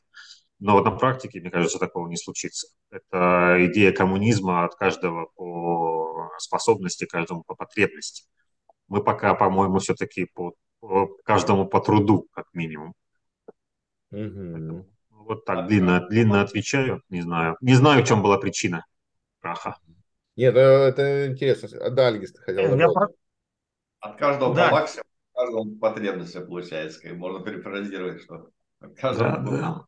Но вот на практике, мне кажется, такого не случится. Это идея коммунизма от каждого по способности, каждому по потребности. Мы пока, по-моему, все-таки по, по каждому по труду, как минимум. Угу. Вот так длинно, длинно отвечаю, не знаю. Не знаю, в чем была причина краха. Нет, ну, это интересно. Да, Альгис, ты хотел Я про... От каждого да. по максимуму, от каждого по потребности получается. Можно перефразировать, что от каждого да, да.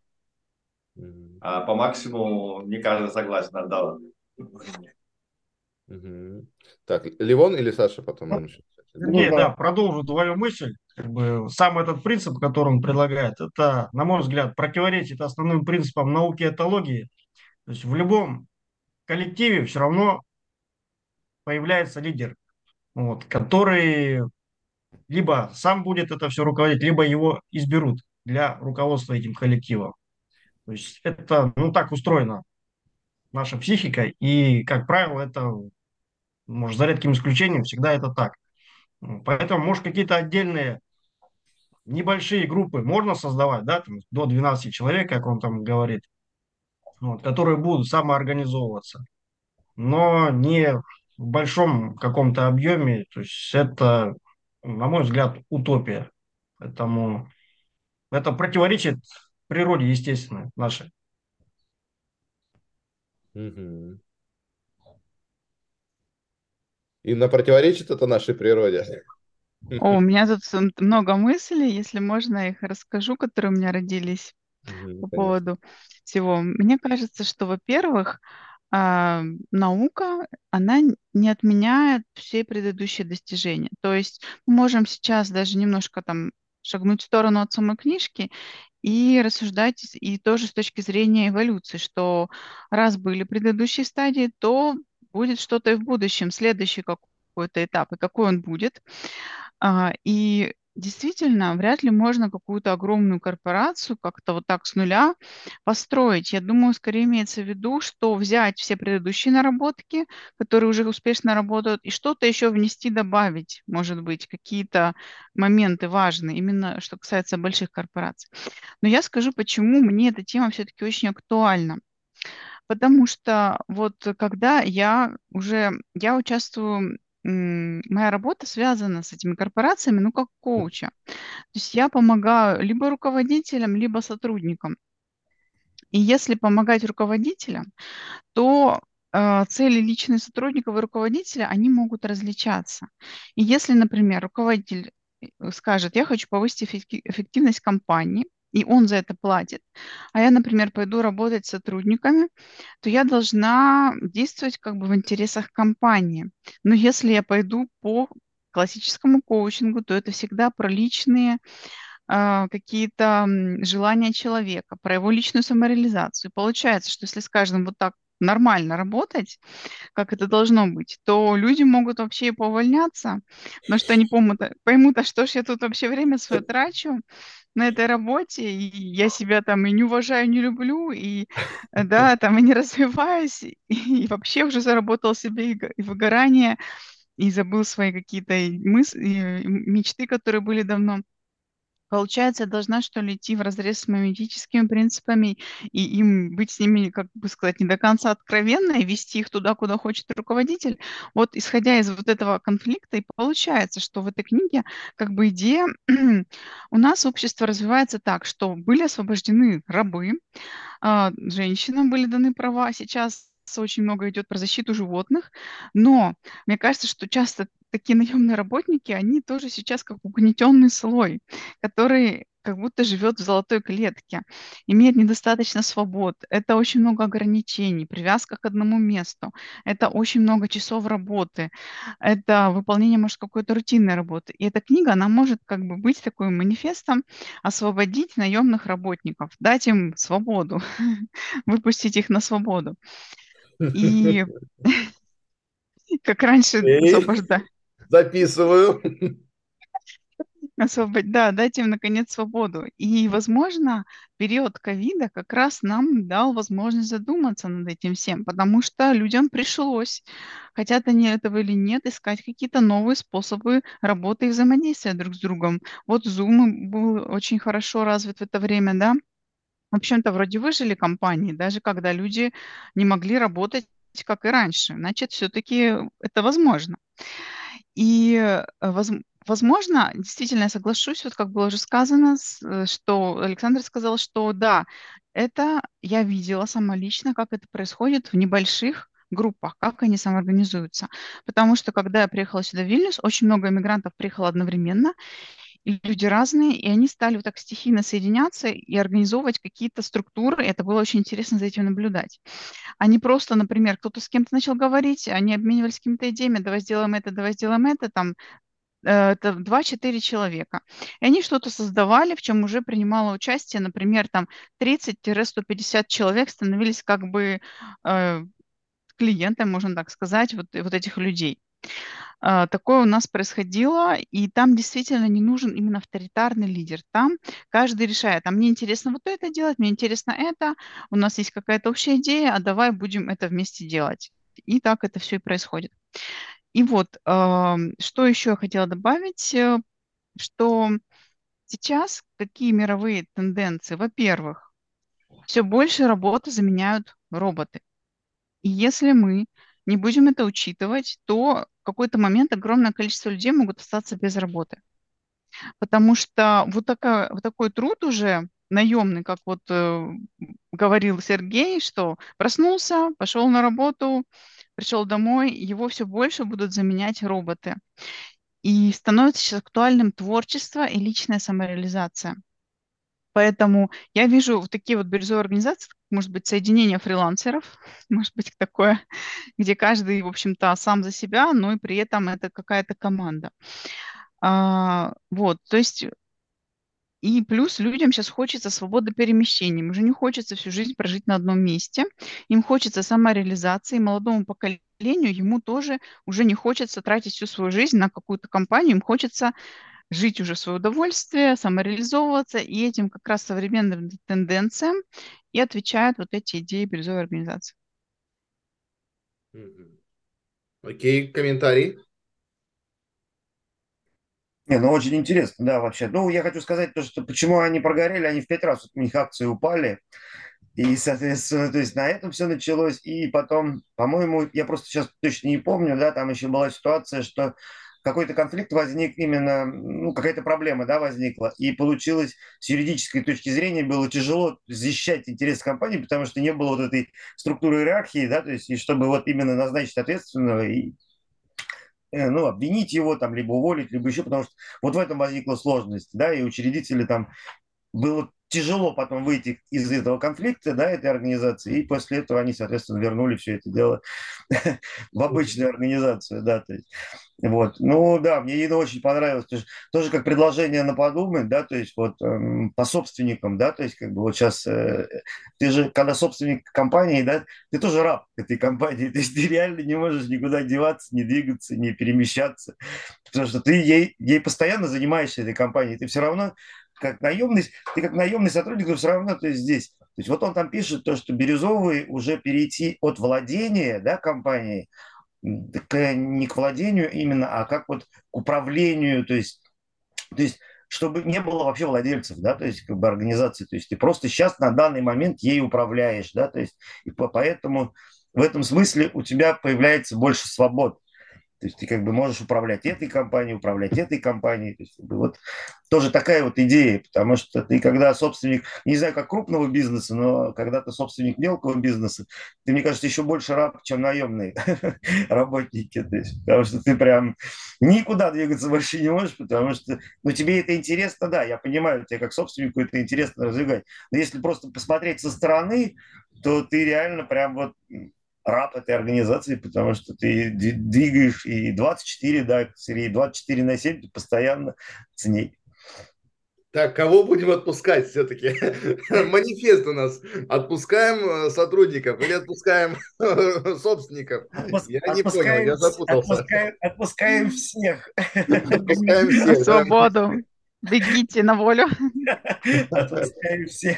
А по максимуму не каждый согласен, отдал. Угу. Так, Ливон или Саша потом? Ну, не, да, продолжу твою мысль. Как бы, сам этот принцип, который он предлагает, это, на мой взгляд, противоречит основным принципам науки и этологии. То есть в любом коллективе все равно появляется лидер, вот, который либо сам будет это все руководить, либо его изберут для руководства этим коллективом. То есть это, ну, так устроена наша психика, и, как правило, это, может, за редким исключением, всегда это так. Поэтому, может, какие-то отдельные небольшие группы можно создавать, да, там, до 12 человек, как он там говорит, вот, которые будут самоорганизовываться, но не в большом каком-то объеме, то есть это, на мой взгляд, утопия. Поэтому это противоречит природе естественной нашей. Угу. Именно противоречит это нашей природе. О, у меня тут много мыслей, если можно, их расскажу, которые у меня родились угу, по поводу всего. Мне кажется, что, во-первых, а, наука, она не отменяет все предыдущие достижения. То есть мы можем сейчас даже немножко там шагнуть в сторону от самой книжки и рассуждать и тоже с точки зрения эволюции, что раз были предыдущие стадии, то будет что-то и в будущем, следующий какой-то этап, и какой он будет. А, и действительно, вряд ли можно какую-то огромную корпорацию как-то вот так с нуля построить. Я думаю, скорее имеется в виду, что взять все предыдущие наработки, которые уже успешно работают, и что-то еще внести, добавить, может быть, какие-то моменты важные, именно что касается больших корпораций. Но я скажу, почему мне эта тема все-таки очень актуальна. Потому что вот когда я уже, я участвую моя работа связана с этими корпорациями, ну, как коуча. То есть я помогаю либо руководителям, либо сотрудникам. И если помогать руководителям, то э, цели личных сотрудников и руководителя, они могут различаться. И если, например, руководитель э, скажет, я хочу повысить эффективность компании, и он за это платит, а я, например, пойду работать с сотрудниками, то я должна действовать как бы в интересах компании. Но если я пойду по классическому коучингу, то это всегда про личные э, какие-то желания человека, про его личную самореализацию. Получается, что если с каждым вот так нормально работать, как это должно быть, то люди могут вообще и повольняться, потому что они поймут, поймут, а что ж я тут вообще время свое трачу, на этой работе, и я себя там и не уважаю, не люблю, и э, да, там и не развиваюсь, и, и вообще уже заработал себе и, и выгорание, и забыл свои какие-то мысли, мечты, которые были давно. Получается, я должна, что ли, идти разрез с моими этическими принципами и им быть с ними, как бы сказать, не до конца откровенно и вести их туда, куда хочет руководитель. Вот исходя из вот этого конфликта, и получается, что в этой книге как бы идея у нас общество развивается так, что были освобождены рабы, а, женщинам были даны права, сейчас очень много идет про защиту животных, но мне кажется, что часто такие наемные работники, они тоже сейчас как угнетенный слой, который как будто живет в золотой клетке, имеет недостаточно свобод. Это очень много ограничений, привязка к одному месту. Это очень много часов работы. Это выполнение, может, какой-то рутинной работы. И эта книга, она может как бы быть такой манифестом, освободить наемных работников, дать им свободу, выпустить их на свободу. И как раньше освобождать. Записываю. Освободить, да, дать им, наконец, свободу. И, возможно, период ковида как раз нам дал возможность задуматься над этим всем, потому что людям пришлось, хотят они этого или нет, искать какие-то новые способы работы и взаимодействия друг с другом. Вот Zoom был очень хорошо развит в это время, да, в общем-то, вроде выжили компании, даже когда люди не могли работать, как и раньше. Значит, все-таки это возможно. И э, воз, возможно, действительно, я соглашусь, вот как было уже сказано, э, что Александр сказал, что да, это я видела сама лично, как это происходит в небольших группах, как они самоорганизуются. Потому что, когда я приехала сюда в Вильнюс, очень много иммигрантов приехало одновременно, люди разные, и они стали вот так стихийно соединяться и организовывать какие-то структуры. Это было очень интересно за этим наблюдать. Они просто, например, кто-то с кем-то начал говорить, они обменивались какими-то идеями, давай сделаем это, давай сделаем это, там, э, это 2-4 человека. И они что-то создавали, в чем уже принимало участие, например, там 30-150 человек становились как бы э, клиентами, можно так сказать, вот, вот этих людей. А, такое у нас происходило, и там действительно не нужен именно авторитарный лидер. Там каждый решает, а мне интересно вот это делать, мне интересно это, у нас есть какая-то общая идея, а давай будем это вместе делать. И так это все и происходит. И вот, что еще я хотела добавить, э, что сейчас какие мировые тенденции? Во-первых, все больше работы заменяют роботы. И если мы не будем это учитывать, то в какой-то момент огромное количество людей могут остаться без работы. Потому что вот, такая, вот такой труд уже наемный, как вот э, говорил Сергей, что проснулся, пошел на работу, пришел домой, его все больше будут заменять роботы. И становится сейчас актуальным творчество и личная самореализация. Поэтому я вижу вот такие вот бирюзовые организации, может быть, соединение фрилансеров, может быть, такое, где каждый, в общем-то, сам за себя, но и при этом это какая-то команда. А, вот, то есть и плюс людям сейчас хочется свободы перемещения. Им уже не хочется всю жизнь прожить на одном месте. Им хочется самореализации. Молодому поколению ему тоже уже не хочется тратить всю свою жизнь на какую-то компанию. Им хочется жить уже в свое удовольствие, самореализовываться, и этим как раз современным тенденциям и отвечают вот эти идеи бирюзовой организации. Окей, комментарий? Не, ну очень интересно, да, вообще. Ну, я хочу сказать то, что почему они прогорели, они в пять раз у них акции упали. И, соответственно, то есть на этом все началось. И потом, по-моему, я просто сейчас точно не помню, да, там еще была ситуация, что какой-то конфликт возник именно, ну, какая-то проблема, да, возникла. И получилось с юридической точки зрения было тяжело защищать интересы компании, потому что не было вот этой структуры иерархии, да, то есть, и чтобы вот именно назначить ответственного и э, ну, обвинить его, там, либо уволить, либо еще, потому что вот в этом возникла сложность, да, и учредители там было тяжело потом выйти из этого конфликта, да, этой организации, и после этого они, соответственно, вернули все это дело в обычную организацию, да, то есть, вот, ну, да, мне это очень понравилось, тоже, тоже как предложение на подумать, да, то есть, вот, эм, по собственникам, да, то есть, как бы вот сейчас, э, ты же, когда собственник компании, да, ты тоже раб этой компании, то есть, ты реально не можешь никуда деваться, не двигаться, не перемещаться, потому что ты ей, ей постоянно занимаешься этой компанией, ты все равно как наемный, ты как наемный сотрудник, но все равно ты здесь. То есть вот он там пишет то, что Бирюзовый уже перейти от владения да, компанией к, не к владению именно, а как вот к управлению, то есть, то есть чтобы не было вообще владельцев, да, то есть как бы организации, то есть ты просто сейчас на данный момент ей управляешь, да, то есть и поэтому в этом смысле у тебя появляется больше свобод. То есть ты как бы можешь управлять этой компанией, управлять этой компанией. То есть, как бы, вот тоже такая вот идея, потому что ты когда собственник, не знаю, как крупного бизнеса, но когда ты собственник мелкого бизнеса, ты, мне кажется, еще больше раб, чем наемные работники. То есть, потому что ты прям никуда двигаться больше не можешь, потому что ну, тебе это интересно, да, я понимаю, тебе как собственнику это интересно развивать. Но если просто посмотреть со стороны, то ты реально прям вот раб этой организации, потому что ты двигаешь и 24, да, Сергей, 24 на 7 ты постоянно с ней. Так, кого будем отпускать все-таки? Манифест у нас. Отпускаем э, сотрудников или отпускаем собственников? Отпуск... Я не понял, я запутался. Отпускаем, отпускаем всех. Отпускаем всех. Свободу. Бегите на волю. Отпускаем всех.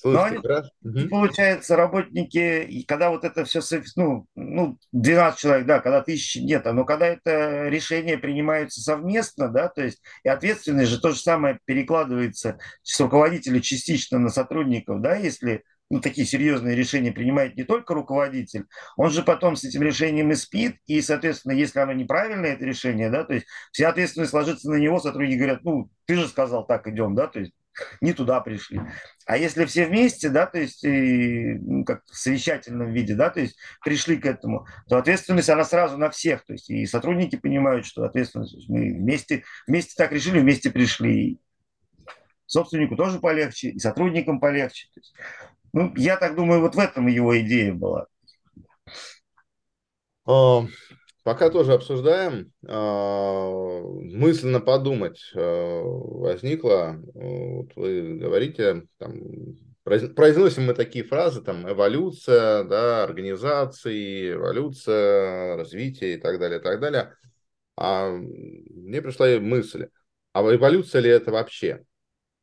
Слушайте, Но они, получается, работники, и когда вот это все, ну, ну, 12 человек, да, когда тысячи нет, но когда это решение принимается совместно, да, то есть и ответственность же то же самое перекладывается с руководителя частично на сотрудников, да, если ну, такие серьезные решения принимает не только руководитель, он же потом с этим решением и спит, и, соответственно, если оно неправильное, это решение, да, то есть вся ответственность ложится на него, сотрудники говорят, ну, ты же сказал, так идем, да, то есть не туда пришли. А если все вместе, да, то есть и, ну, как в совещательном виде, да, то есть пришли к этому, то ответственность, она сразу на всех. То есть и сотрудники понимают, что ответственность, мы вместе, вместе так решили, вместе пришли. Собственнику тоже полегче, и сотрудникам полегче. То есть, ну, я так думаю, вот в этом его идея была. Пока тоже обсуждаем, а, мысленно подумать а, возникло. Вот вы говорите, там, произносим мы такие фразы, там, эволюция, да, организации, эволюция, развитие и так далее, и так далее. А мне пришла мысль, а эволюция ли это вообще?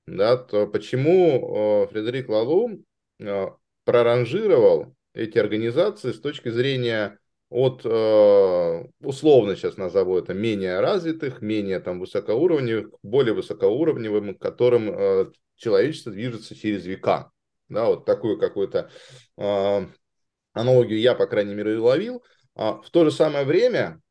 Да, то почему а, Фредерик Лалу проранжировал эти организации с точки зрения от, э, условно сейчас назову это, менее развитых, менее там высокоуровневых, более высокоуровневым, к которым э, человечество движется через века. Да, вот такую какую-то э, аналогию я, по крайней мере, ловил. А в то же самое время,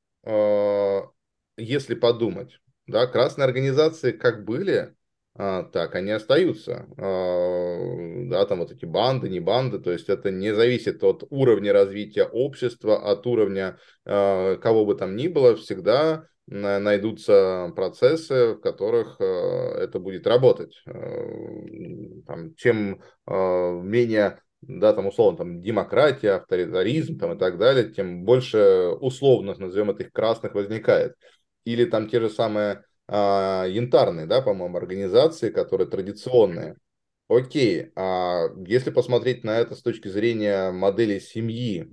если подумать, да, красные организации как были, а, так они остаются. А, да, там вот эти банды, не банды, то есть это не зависит от уровня развития общества, от уровня а, кого бы там ни было, всегда найдутся процессы, в которых это будет работать. Там, чем менее да, там условно там демократия, авторитаризм там и так далее, тем больше условных, назовем это красных, возникает. Или там те же самые а, янтарные, да, по-моему, организации, которые традиционные. Окей, а если посмотреть на это с точки зрения модели семьи,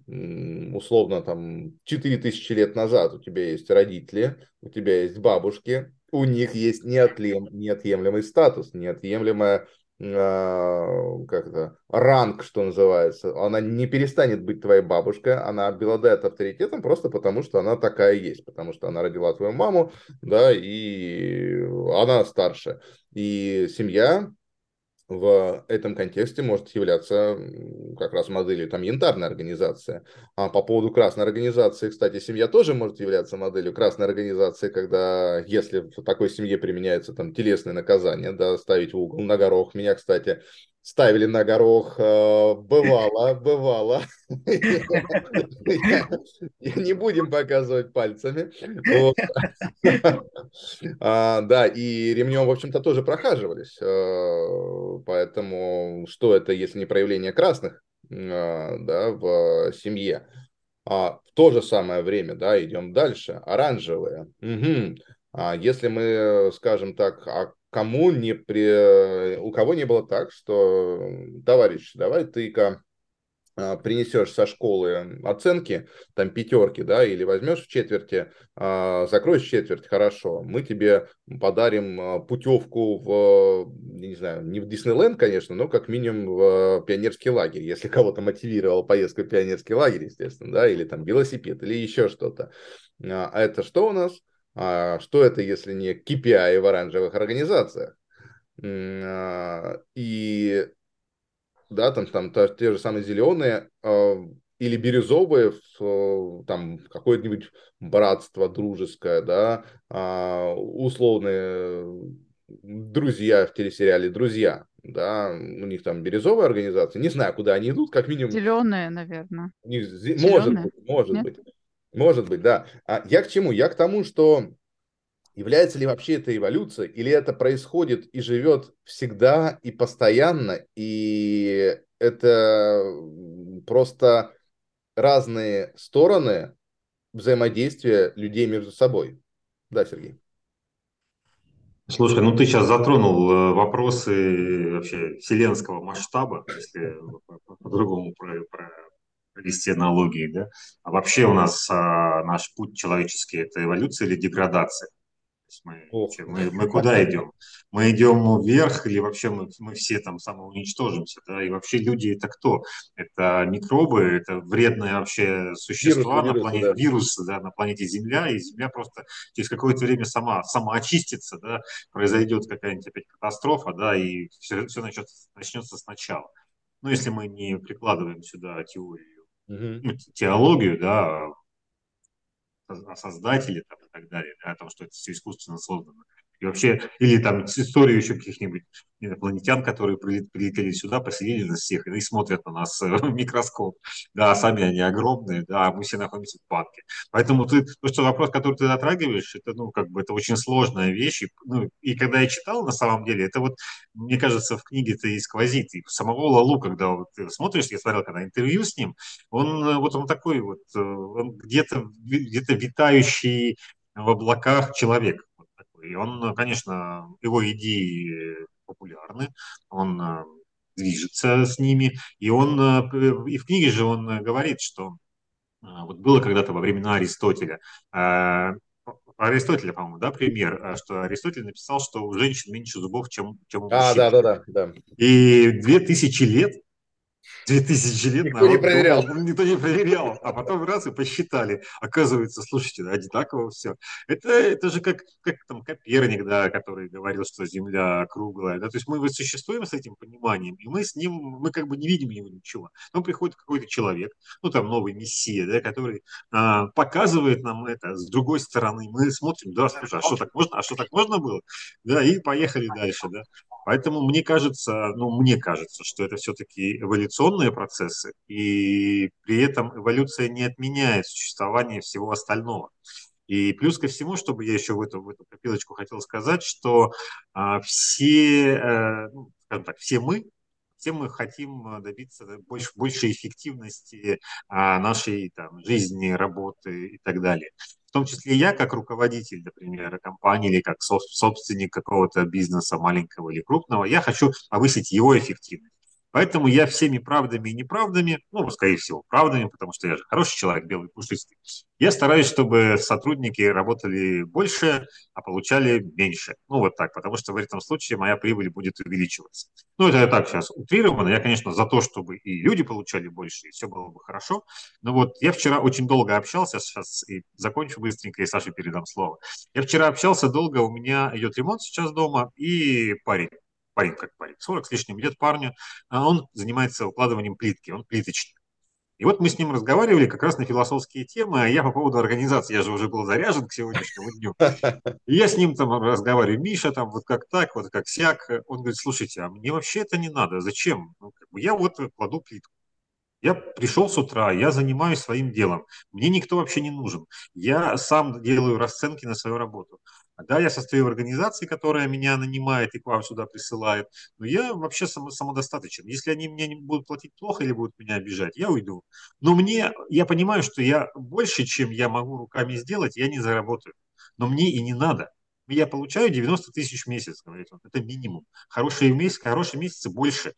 условно, там, 4000 лет назад у тебя есть родители, у тебя есть бабушки, у них есть неотлем, неотъемлемый статус, неотъемлемая как это, ранг, что называется, она не перестанет быть твоей бабушкой, она обладает авторитетом просто потому, что она такая есть, потому что она родила твою маму, да, и она старше. И семья в этом контексте может являться как раз моделью там янтарная организация. А по поводу красной организации, кстати, семья тоже может являться моделью красной организации, когда, если в такой семье применяется там телесное наказание, да, ставить в угол на горох. Меня, кстати, ставили на горох. Э, бывало, бывало. Не будем показывать пальцами. А, да, и ремнем, в общем-то, тоже прохаживались. Э, поэтому что это, если не проявление красных э, да, в семье? А в то же самое время, да, идем дальше, оранжевые. Угу. А если мы, скажем так, а кому не при... у кого не было так, что, товарищ, давай ты-ка а, принесешь со школы оценки, там пятерки, да, или возьмешь в четверти, а, закроешь четверть, хорошо, мы тебе подарим а, путевку в, не знаю, не в Диснейленд, конечно, но как минимум в пионерский лагерь, если кого-то мотивировал поездка в пионерский лагерь, естественно, да, или там велосипед, или еще что-то. А это что у нас? А что это, если не KPI в оранжевых организациях? А, и да, там, там те же самые зеленые а, или бирюзовые, там какое-нибудь братство дружеское, да, а, условные друзья в телесериале «Друзья», да, у них там бирюзовая организация, не знаю, куда они идут, как минимум. Зеленые, наверное. них, может быть, может Нет? быть, может быть, да. А я к чему? Я к тому, что Является ли вообще это эволюция, или это происходит и живет всегда и постоянно, и это просто разные стороны взаимодействия людей между собой? Да, Сергей. Слушай, ну ты сейчас затронул э, вопросы вообще вселенского масштаба, если по-другому про, про провести аналогии, да? А вообще у нас а, наш путь человеческий – это эволюция или деградация? Мы, мы, мы куда идем? Мы идем вверх или вообще мы, мы все там самоуничтожимся? Да? И вообще люди это кто? Это микробы, это вредные вообще существа вирусы, на планете, да. вирусы да, на планете Земля, и Земля просто через какое-то время сама, сама очистится, да? произойдет какая-нибудь опять катастрофа, да, и все, все начнется, начнется сначала. Ну, если мы не прикладываем сюда теорию, угу. теологию, да, о создателе там, и так далее, да, о том, что это все искусственно создано. И вообще, или там историю еще каких-нибудь инопланетян, которые прилетели сюда, поселили нас всех и смотрят на нас в микроскоп. Да, сами они огромные, да, мы все находимся в парке. Поэтому ты, то, что вопрос, который ты затрагиваешь, это, ну, как бы, это очень сложная вещь. И, ну, и когда я читал, на самом деле, это вот, мне кажется, в книге-то и сквозит. И самого Лалу, когда вот ты смотришь, я смотрел когда интервью с ним, он вот он такой вот, э, он где-то где-то витающий в облаках человек. И он, конечно, его идеи популярны, он э, движется с ними, и он э, и в книге же он говорит, что э, вот было когда-то во времена Аристотеля, Аристотеля, по-моему, да, пример, что Аристотель написал, что у женщин меньше зубов, чем, чем у мужчин. А, да, да, да, да. И две тысячи лет 2000 лет Никто не проверял. Думал, никто не проверял. А потом раз и посчитали. Оказывается, слушайте, одинаково все. Это, это же как, как там Коперник, да, который говорил, что Земля круглая. Да? То есть мы вот существуем с этим пониманием, и мы с ним, мы как бы не видим его ничего. Но приходит какой-то человек, ну там новый мессия, да, который а, показывает нам это с другой стороны. Мы смотрим, да, слушай, а что так можно? А что так можно было? Да, и поехали дальше, да. Поэтому мне кажется, ну, мне кажется, что это все-таки эволюционные процессы, и при этом эволюция не отменяет существование всего остального. И плюс ко всему, чтобы я еще в эту, в эту копилочку хотел сказать, что а, все, э, ну, скажем так, все мы, все мы хотим добиться больше, большей эффективности а, нашей там, жизни, работы и так далее в том числе я, как руководитель, например, компании или как собственник какого-то бизнеса маленького или крупного, я хочу повысить его эффективность. Поэтому я всеми правдами и неправдами, ну, скорее всего, правдами, потому что я же хороший человек, белый, пушистый, я стараюсь, чтобы сотрудники работали больше, а получали меньше. Ну, вот так, потому что в этом случае моя прибыль будет увеличиваться. Ну, это я так сейчас утрированно. Я, конечно, за то, чтобы и люди получали больше, и все было бы хорошо. Но вот я вчера очень долго общался, сейчас и закончу быстренько, и Саше передам слово. Я вчера общался долго, у меня идет ремонт сейчас дома, и парень парень как парень, 40 с лишним лет парню, а он занимается укладыванием плитки, он плиточник. И вот мы с ним разговаривали как раз на философские темы, а я по поводу организации, я же уже был заряжен к сегодняшнему дню. И я с ним там разговариваю, Миша, там вот как так, вот как сяк. Он говорит, слушайте, а мне вообще это не надо, зачем? Ну, как бы я вот кладу плитку. Я пришел с утра, я занимаюсь своим делом. Мне никто вообще не нужен. Я сам делаю расценки на свою работу. Да, я состою в организации, которая меня нанимает и к вам сюда присылает, но я вообще сам, самодостаточен. Если они мне не будут платить плохо или будут меня обижать, я уйду. Но мне, я понимаю, что я больше, чем я могу руками сделать, я не заработаю. Но мне и не надо. Я получаю 90 тысяч в месяц, говорит он. Это минимум. Хорошие месяцы, хорошие месяцы больше.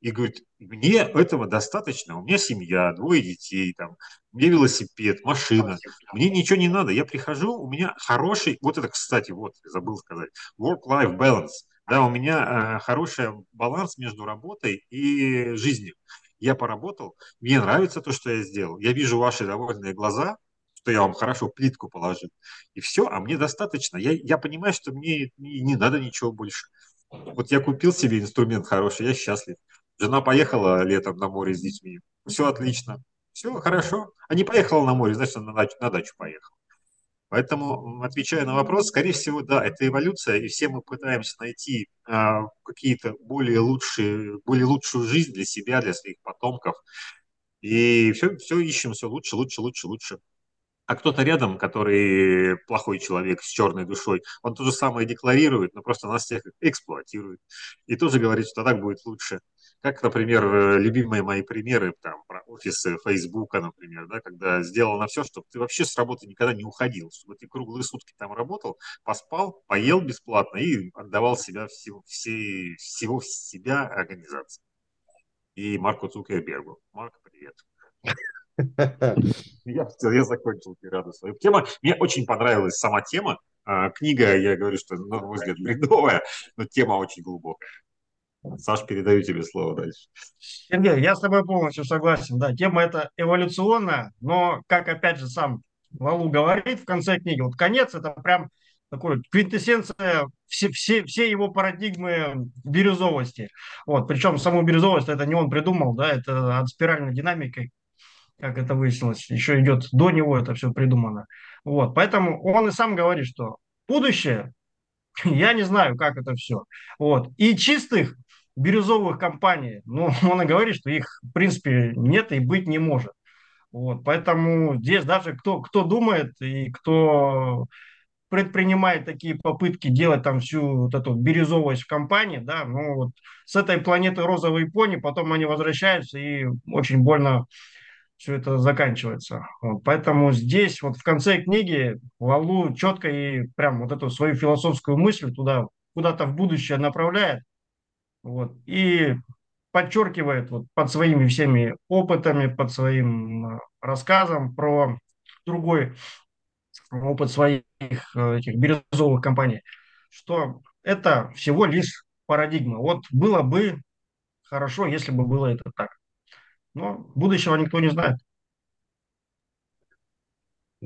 И говорит, мне этого достаточно, у меня семья, двое детей, там, мне велосипед, машина, мне ничего не надо, я прихожу, у меня хороший, вот это, кстати, вот, забыл сказать, work-life balance, да, у меня э, хороший баланс между работой и жизнью. Я поработал, мне нравится то, что я сделал, я вижу ваши довольные глаза, что я вам хорошо плитку положил, и все, а мне достаточно. Я, я понимаю, что мне не, не надо ничего больше. Вот я купил себе инструмент хороший, я счастлив. Жена поехала летом на море с детьми, все отлично, все хорошо. А не поехала на море, значит, на дачу, на дачу поехала. Поэтому, отвечая на вопрос, скорее всего, да, это эволюция, и все мы пытаемся найти а, какие-то более лучшие, более лучшую жизнь для себя, для своих потомков. И все, все ищем, все лучше, лучше, лучше, лучше. А кто-то рядом, который плохой человек с черной душой, он то же самое декларирует, но просто нас всех эксплуатирует. И тоже говорит, что так будет лучше. Как, например, э, любимые мои примеры там, про офисы Фейсбука, например, да, когда сделано все, чтобы ты вообще с работы никогда не уходил, чтобы ты круглые сутки там работал, поспал, поел бесплатно и отдавал себя всего, все, всего себя организации. И Марку Цукербергу. Марк, привет. Я, я закончил тираду свою. Тема, мне очень понравилась сама тема. А, книга, я говорю, что, на мой взгляд, бредовая, но тема очень глубокая. Саш, передаю тебе слово дальше. Сергей, я с тобой полностью согласен. Да, тема эта эволюционная, но, как опять же сам Валу говорит в конце книги, вот конец это прям такой квинтэссенция все, все, все его парадигмы бирюзовости. Вот, причем саму бирюзовость это не он придумал, да, это от спиральной динамики, как это выяснилось, еще идет до него это все придумано. Вот, поэтому он и сам говорит, что будущее, я не знаю, как это все. Вот, и чистых бирюзовых компаний, ну, он и говорит, что их, в принципе, нет и быть не может. Вот, поэтому здесь даже кто, кто думает и кто предпринимает такие попытки делать там всю вот эту бирюзовость в компании, да, ну вот с этой планеты розовой пони потом они возвращаются и очень больно все это заканчивается. Вот, поэтому здесь вот в конце книги Лалу четко и прям вот эту свою философскую мысль туда куда-то в будущее направляет, вот, и подчеркивает вот под своими всеми опытами, под своим э, рассказом про другой опыт своих э, этих бирюзовых компаний, что это всего лишь парадигма. Вот было бы хорошо, если бы было это так. Но будущего никто не знает.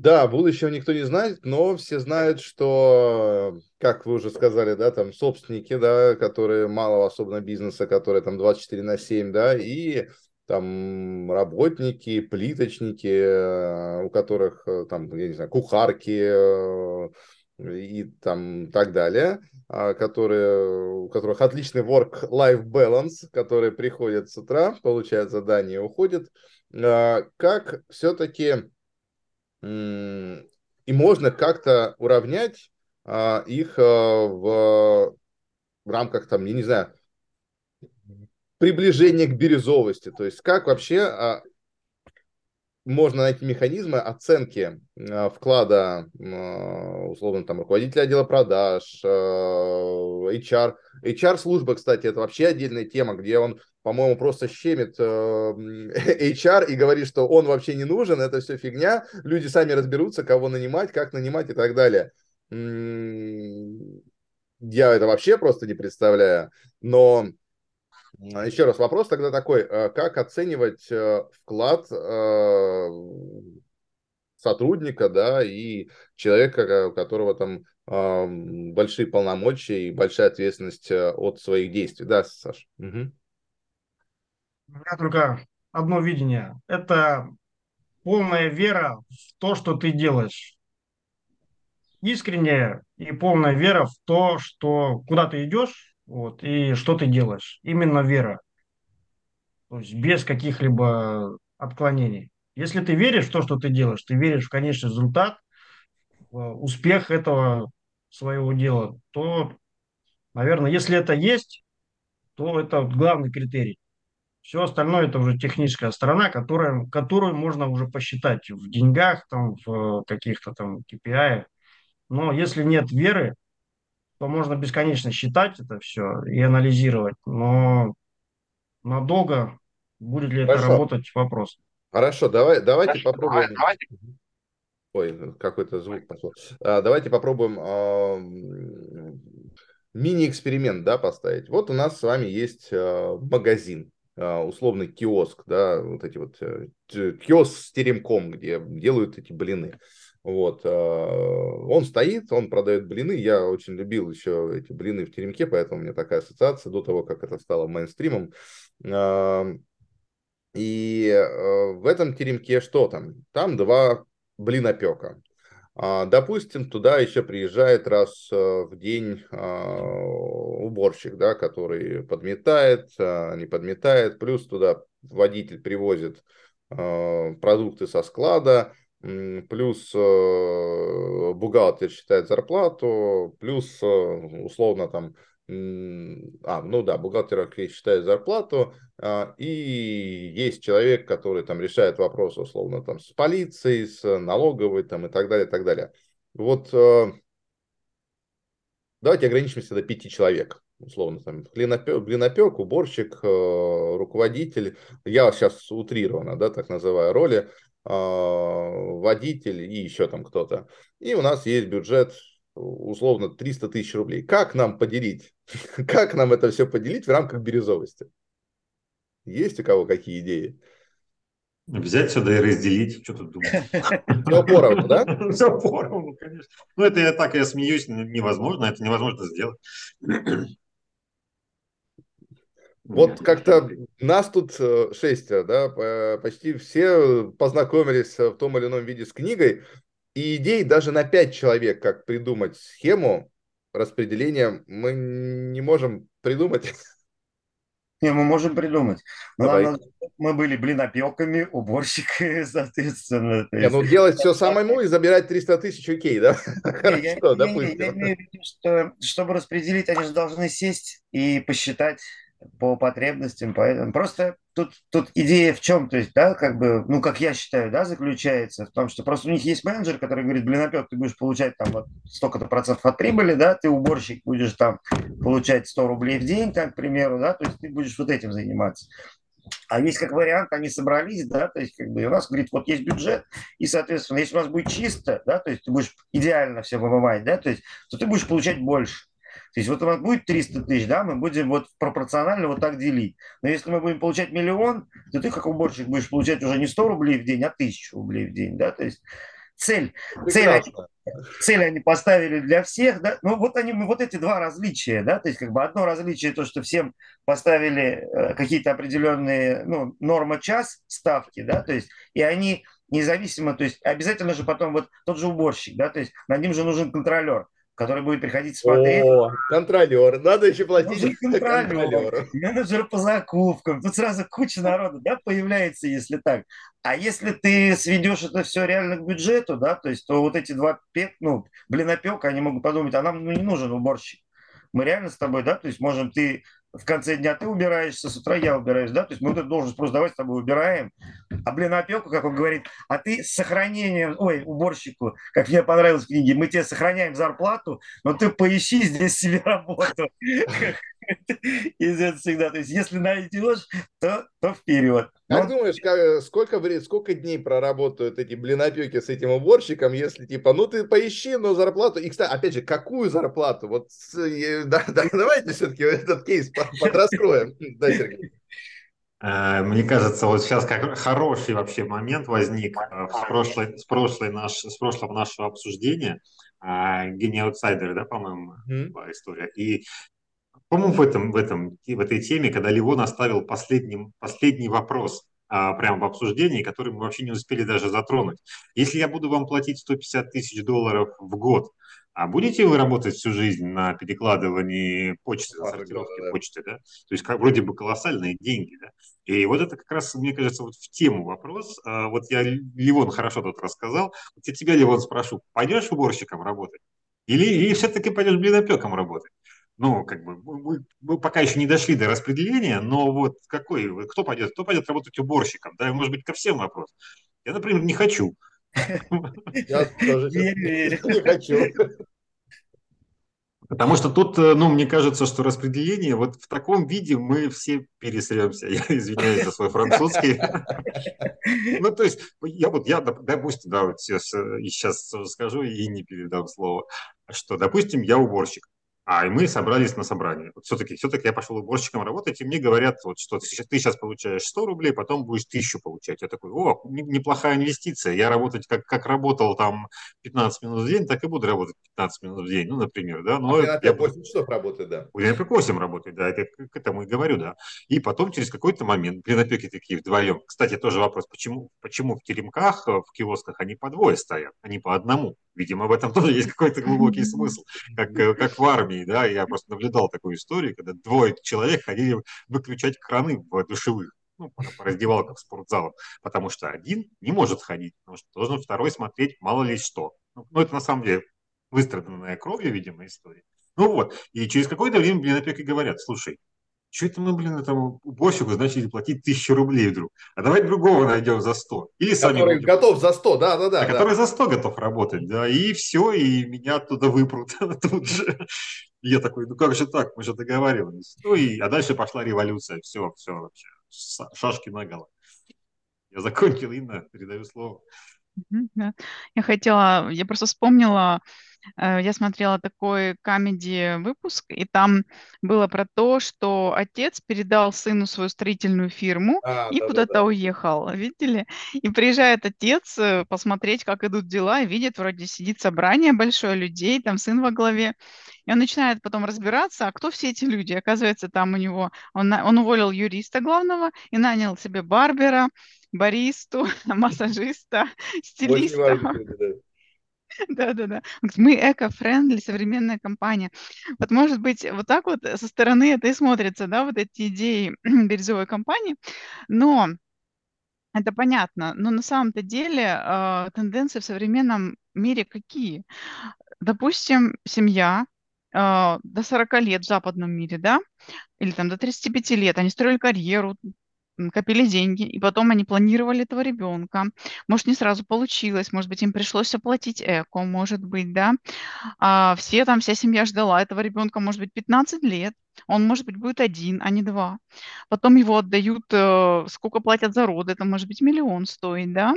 Да, будущего никто не знает, но все знают, что, как вы уже сказали, да, там собственники, да, которые малого особенно бизнеса, которые там 24 на 7, да, и там работники, плиточники, э, у которых э, там, я не знаю, кухарки э, и там так далее, а, которые, у которых отличный work-life balance, которые приходят с утра, получают задание, уходят. А, как все-таки и можно как-то уравнять а, их в, в рамках там, я не знаю, приближение к бирюзовости. То есть как вообще а, можно найти механизмы оценки а, вклада, а, условно, там, руководителя отдела продаж, HR. HR-служба, кстати, это вообще отдельная тема, где он, по-моему, просто щемит HR и говорит, что он вообще не нужен, это все фигня, люди сами разберутся, кого нанимать, как нанимать и так далее. Я это вообще просто не представляю, но еще раз вопрос тогда такой, а, как оценивать э, вклад э, сотрудника, да, и человека, у которого там большие полномочия и большая ответственность э, от своих действий. Да, Саш? Угу. У меня только одно видение. Это полная вера в то, что ты делаешь. Искренняя и полная вера в то, что куда ты идешь, вот, и что ты делаешь? Именно вера. То есть без каких-либо отклонений. Если ты веришь в то, что ты делаешь, ты веришь в конечный результат, в успех этого своего дела, то, наверное, если это есть, то это главный критерий. Все остальное это уже техническая сторона, которая, которую можно уже посчитать в деньгах, там, в каких-то там KPI. Но если нет веры, то можно бесконечно считать это все и анализировать, но надолго будет ли Хорошо. это работать, вопрос. Хорошо, давай, давайте Хорошо, попробуем. Давай, давайте. Ой, какой-то звук пошел. А, давайте попробуем а, мини-эксперимент да, поставить. Вот у нас с вами есть а, магазин. условный киоск, да, вот эти вот киоск с теремком, где делают эти блины. Вот. Он стоит, он продает блины. Я очень любил еще эти блины в теремке, поэтому у меня такая ассоциация до того, как это стало мейнстримом. И в этом теремке что там? Там два блинопека. А, допустим, туда еще приезжает раз в день а, уборщик, да, который подметает, а, не подметает, плюс туда водитель привозит продукты со склада, плюс э, бухгалтер считает зарплату, плюс э, условно там а, ну да, бухгалтер считает зарплату, а, и есть человек, который там решает вопросы, условно, там, с полицией, с налоговой, там, и так далее, и так далее. Вот э, давайте ограничимся до пяти человек, условно, там, глинопек, глинопек уборщик, э, руководитель, я сейчас утрированно, да, так называю, роли, а, водитель и еще там кто-то. И у нас есть бюджет условно 300 тысяч рублей. Как нам поделить? Как нам это все поделить в рамках бирюзовости? Есть у кого какие идеи? Взять сюда и разделить, что тут думаешь? Все поровну, да? Все поровну, конечно. Ну, это я так, я смеюсь, невозможно, это невозможно сделать. Вот как-то нас тут э, шестеро, да, почти все познакомились в том или ином виде с книгой, и идей даже на 5 человек, как придумать схему распределения, мы не можем придумать. Не, мы можем придумать. Но нам, мы были блинопеками, уборщиками, соответственно. Не, ну делать все самому и забирать 300 тысяч, окей, да? Хорошо, допустим. Я имею в виду, что чтобы распределить, они же должны сесть и посчитать по потребностям, поэтому просто тут, тут идея в чем, то есть, да, как бы, ну, как я считаю, да, заключается в том, что просто у них есть менеджер, который говорит, блин, опять ты будешь получать там вот столько-то процентов от прибыли, да, ты уборщик будешь там получать 100 рублей в день, там, к примеру, да, то есть ты будешь вот этим заниматься. А есть как вариант, они собрались, да, то есть как бы у нас, говорит, вот есть бюджет, и, соответственно, если у нас будет чисто, да, то есть ты будешь идеально все вымывать, да, то есть, то ты будешь получать больше. То есть вот у нас будет 300 тысяч, да, мы будем вот пропорционально вот так делить. Но если мы будем получать миллион, то ты как уборщик будешь получать уже не 100 рублей в день, а 1000 рублей в день, да, то есть цель, цель они, цель они поставили для всех, да, ну вот они, вот эти два различия, да, то есть как бы одно различие то, что всем поставили э, какие-то определенные, ну, норма час ставки, да, то есть и они независимо, то есть обязательно же потом вот тот же уборщик, да, то есть над ним же нужен контролер, который будет приходить смотреть. О, контролер. Надо еще платить контролеру. Менеджер по закупкам. Тут сразу куча народу да, появляется, если так. А если ты сведешь это все реально к бюджету, да, то есть, то вот эти два пек, ну, блинопека, они могут подумать, а нам ну, не нужен уборщик. Мы реально с тобой, да, то есть можем ты в конце дня ты убираешься, с утра я убираюсь, да, то есть мы вот эту должность просто давай с тобой убираем, а блин, опеку, как он говорит, а ты с сохранением, ой, уборщику, как мне понравилось в книге, мы тебе сохраняем зарплату, но ты поищи здесь себе работу. И это всегда, то есть если найдешь, то, то вперед. Как Но... думаешь, как, сколько, времени, сколько дней проработают эти блинопеки с этим уборщиком, если типа, ну ты поищи, но зарплату, и, кстати, опять же, какую зарплату? Вот, да, да, давайте все-таки этот кейс подраскроем. Да, Сергей. Э, мне кажется, вот сейчас как хороший вообще момент возник э, с, прошлой, с, прошлой наш, с прошлого нашего обсуждения. Э, Гений аутсайдер, да, по-моему, mm-hmm. была история. И по-моему, в, этом, в, этом, в этой теме, когда Ливон оставил последним, последний вопрос а, прямо в обсуждении, который мы вообще не успели даже затронуть. Если я буду вам платить 150 тысяч долларов в год, а будете вы работать всю жизнь на перекладывании почты, на сортировке да. почты, да? То есть как, вроде бы колоссальные деньги, да? И вот это как раз, мне кажется, вот в тему вопрос. А, вот я Ливон хорошо тут рассказал. Вот я тебя, Ливон, спрошу, пойдешь уборщиком работать? Или, или все-таки пойдешь блинопеком работать? Ну, как бы, мы, мы пока еще не дошли до распределения, но вот какой, кто пойдет, кто пойдет работать уборщиком, да, может быть, ко всем вопрос. Я, например, не хочу. Я тоже не хочу. Потому что тут, э, ну, мне кажется, что распределение вот в таком виде мы все пересремся. Я извиняюсь за свой французский. Ну, то есть, я вот, я, допустим, да, вот сейчас, сейчас скажу и не передам слово, что, допустим, я уборщик. А и мы собрались на собрание. Вот все-таки, все-таки я пошел уборщиком работать, и мне говорят, вот, что ты сейчас, ты сейчас получаешь 100 рублей, потом будешь 1000 получать. Я такой, о, неплохая инвестиция. Я работать как, как работал там 15 минут в день, так и буду работать 15 минут в день, ну, например, да. Но а это, я 8 часов работает, да. У меня 8 работает, да, это к этому и говорю, да. И потом через какой-то момент, блинопеки такие вдвоем. Кстати, тоже вопрос, почему, почему в теремках, в киосках они по двое стоят, а не по одному? Видимо, в этом тоже есть какой-то глубокий смысл, как, э, как в армии, да, я просто наблюдал такую историю, когда двое человек ходили выключать краны в душевых, ну, по, раздевалкам спортзалов, потому что один не может ходить, потому что должен второй смотреть мало ли что. Ну, ну это на самом деле выстраданная кровью, видимо, история. Ну вот, и через какое-то время, блин, опять и говорят, слушай, что это мы, блин, этому уборщику начали платить тысячу рублей вдруг? А давай другого найдем за 100. Или сами который будем. готов за 100, да, да, да. А да. который за 100 готов работать, да. И все, и меня оттуда выпрут тут же. И я такой, ну как же так, мы же договаривались. Ну и, а дальше пошла революция, все, все вообще, шашки наголо. Я закончил, Инна, передаю слово. Я хотела, я просто вспомнила я смотрела такой комедий выпуск, и там было про то, что отец передал сыну свою строительную фирму А, и куда-то да-да-да. уехал, видели? И приезжает отец э, посмотреть, как идут дела, и видит, вроде сидит собрание большое людей, там сын во главе. И он начинает потом разбираться, а кто все эти люди? Оказывается, там у него, он, он уволил юриста главного и нанял себе барбера, баристу, массажиста, стилиста. важно, да. Да-да-да. Мы эко-френдли, современная компания. Вот, может быть, вот так вот со стороны это и смотрится, да, вот эти идеи бирюзовой компании. Но это понятно. Но на самом-то деле э, тенденции в современном мире какие? Допустим, семья э, до 40 лет в западном мире, да, или там до 35 лет, они строили карьеру, копили деньги, и потом они планировали этого ребенка. Может, не сразу получилось, может быть, им пришлось оплатить эко, может быть, да. А все там, вся семья ждала этого ребенка, может быть, 15 лет. Он, может быть, будет один, а не два. Потом его отдают, э, сколько платят за роды, это может быть миллион стоит, да.